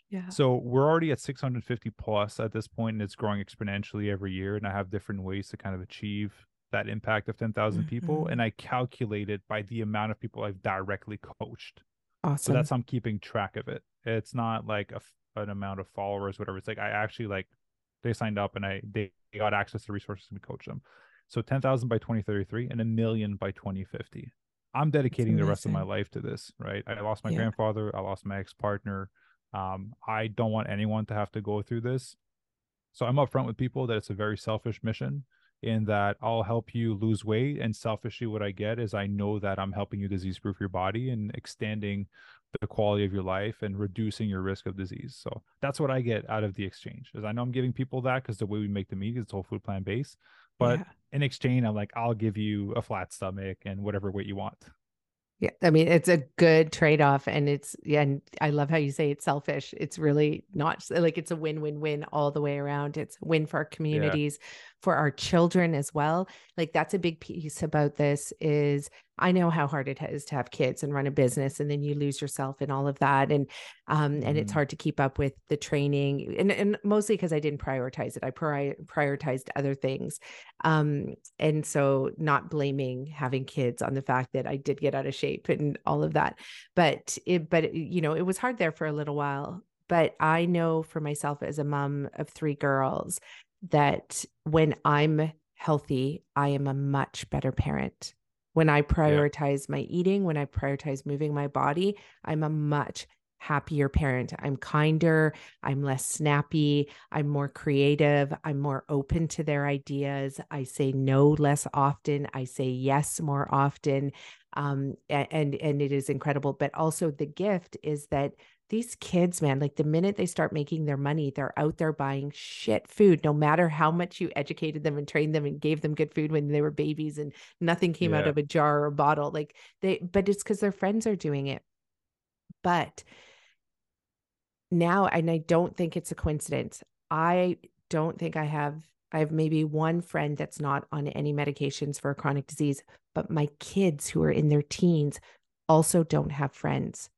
yeah. So we're already at 650 plus at this point, and it's growing exponentially every year. And I have different ways to kind of achieve that impact of 10,000 mm-hmm. people and I calculate it by the amount of people I've directly coached. Awesome. So that's how I'm keeping track of it. It's not like a, an amount of followers, whatever. It's like I actually like they signed up and I they got access to resources to coach them. So 10,000 by 2033 and a million by 2050. I'm dedicating the rest of my life to this, right? I lost my yeah. grandfather, I lost my ex-partner. Um, I don't want anyone to have to go through this. So I'm upfront with people that it's a very selfish mission in that I'll help you lose weight. And selfishly, what I get is I know that I'm helping you disease proof your body and extending the quality of your life and reducing your risk of disease. So that's what I get out of the exchange. Is I know I'm giving people that because the way we make the meat is whole food plant based. But yeah. in exchange, I'm like, I'll give you a flat stomach and whatever weight you want. Yeah, I mean it's a good trade-off and it's yeah, and I love how you say it's selfish. It's really not like it's a win-win-win all the way around. It's win for our communities, yeah. For our children as well. Like that's a big piece about this is I know how hard it is to have kids and run a business and then you lose yourself in all of that and um and mm-hmm. it's hard to keep up with the training and and mostly because I didn't prioritize it. I pri- prioritized other things. Um and so not blaming having kids on the fact that I did get out of shape and all of that. But it but you know, it was hard there for a little while. But I know for myself as a mom of three girls that when I'm healthy, I am a much better parent when I prioritize yeah. my eating, when I prioritize moving my body, I'm a much happier parent. I'm kinder, I'm less snappy, I'm more creative, I'm more open to their ideas. I say no less often, I say yes more often. Um, and and it is incredible. But also the gift is that these kids, man, like the minute they start making their money, they're out there buying shit food, no matter how much you educated them and trained them and gave them good food when they were babies and nothing came yeah. out of a jar or a bottle. Like they, but it's because their friends are doing it. But now, and I don't think it's a coincidence, I don't think I have I have maybe one friend that's not on any medications for a chronic disease, but my kids who are in their teens also don't have friends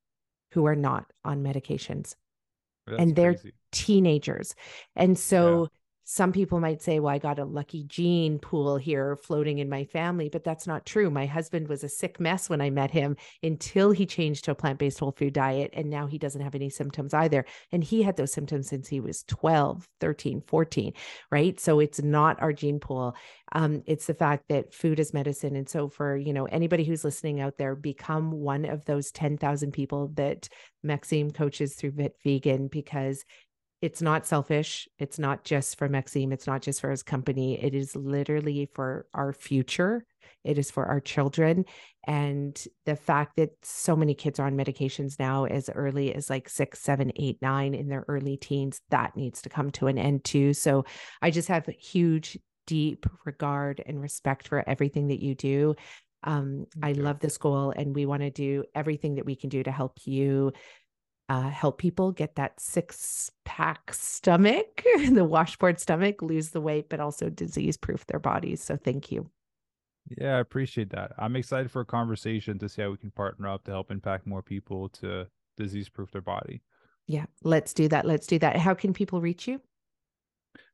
who are not on medications. That's and they're crazy. teenagers. And so some people might say, well, I got a lucky gene pool here floating in my family, but that's not true. My husband was a sick mess when I met him until he changed to a plant based whole food diet. And now he doesn't have any symptoms either. And he had those symptoms since he was 12, 13, 14, right? So it's not our gene pool. Um, it's the fact that food is medicine. And so for, you know, anybody who's listening out there, become one of those 10,000 people that Maxime coaches through Fit Vegan because it's not selfish. It's not just for Maxime. It's not just for his company. It is literally for our future. It is for our children. And the fact that so many kids are on medications now as early as like six, seven, eight, nine in their early teens, that needs to come to an end too. So I just have huge, deep regard and respect for everything that you do. Um, I love this goal, and we want to do everything that we can do to help you uh, help people get that six pack stomach, <laughs> the washboard stomach, lose the weight, but also disease proof their bodies. So thank you. Yeah, I appreciate that. I'm excited for a conversation to see how we can partner up to help impact more people to disease proof their body. Yeah, let's do that. Let's do that. How can people reach you?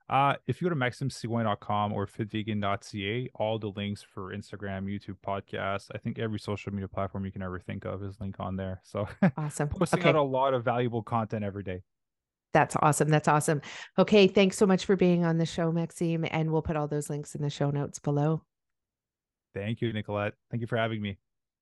Uh, if you go to maximesigouin.com or fitvegan.ca, all the links for Instagram, YouTube, podcast, I think every social media platform you can ever think of is linked on there. So awesome. <laughs> posting okay. out a lot of valuable content every day. That's awesome. That's awesome. Okay. Thanks so much for being on the show, Maxime. And we'll put all those links in the show notes below. Thank you, Nicolette. Thank you for having me.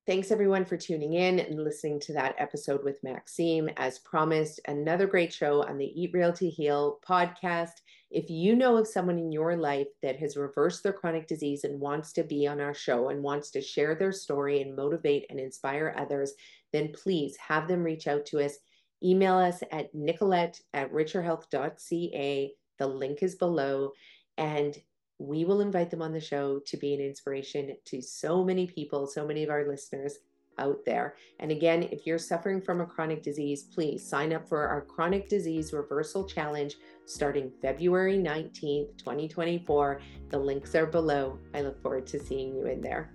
Thanks everyone for tuning in and listening to that episode with Maxime. As promised, another great show on the Eat Real to Heal podcast. If you know of someone in your life that has reversed their chronic disease and wants to be on our show and wants to share their story and motivate and inspire others, then please have them reach out to us. Email us at nicolette at richerhealth.ca. The link is below. And we will invite them on the show to be an inspiration to so many people, so many of our listeners out there. And again, if you're suffering from a chronic disease, please sign up for our chronic disease reversal challenge starting February 19th, 2024. The links are below. I look forward to seeing you in there.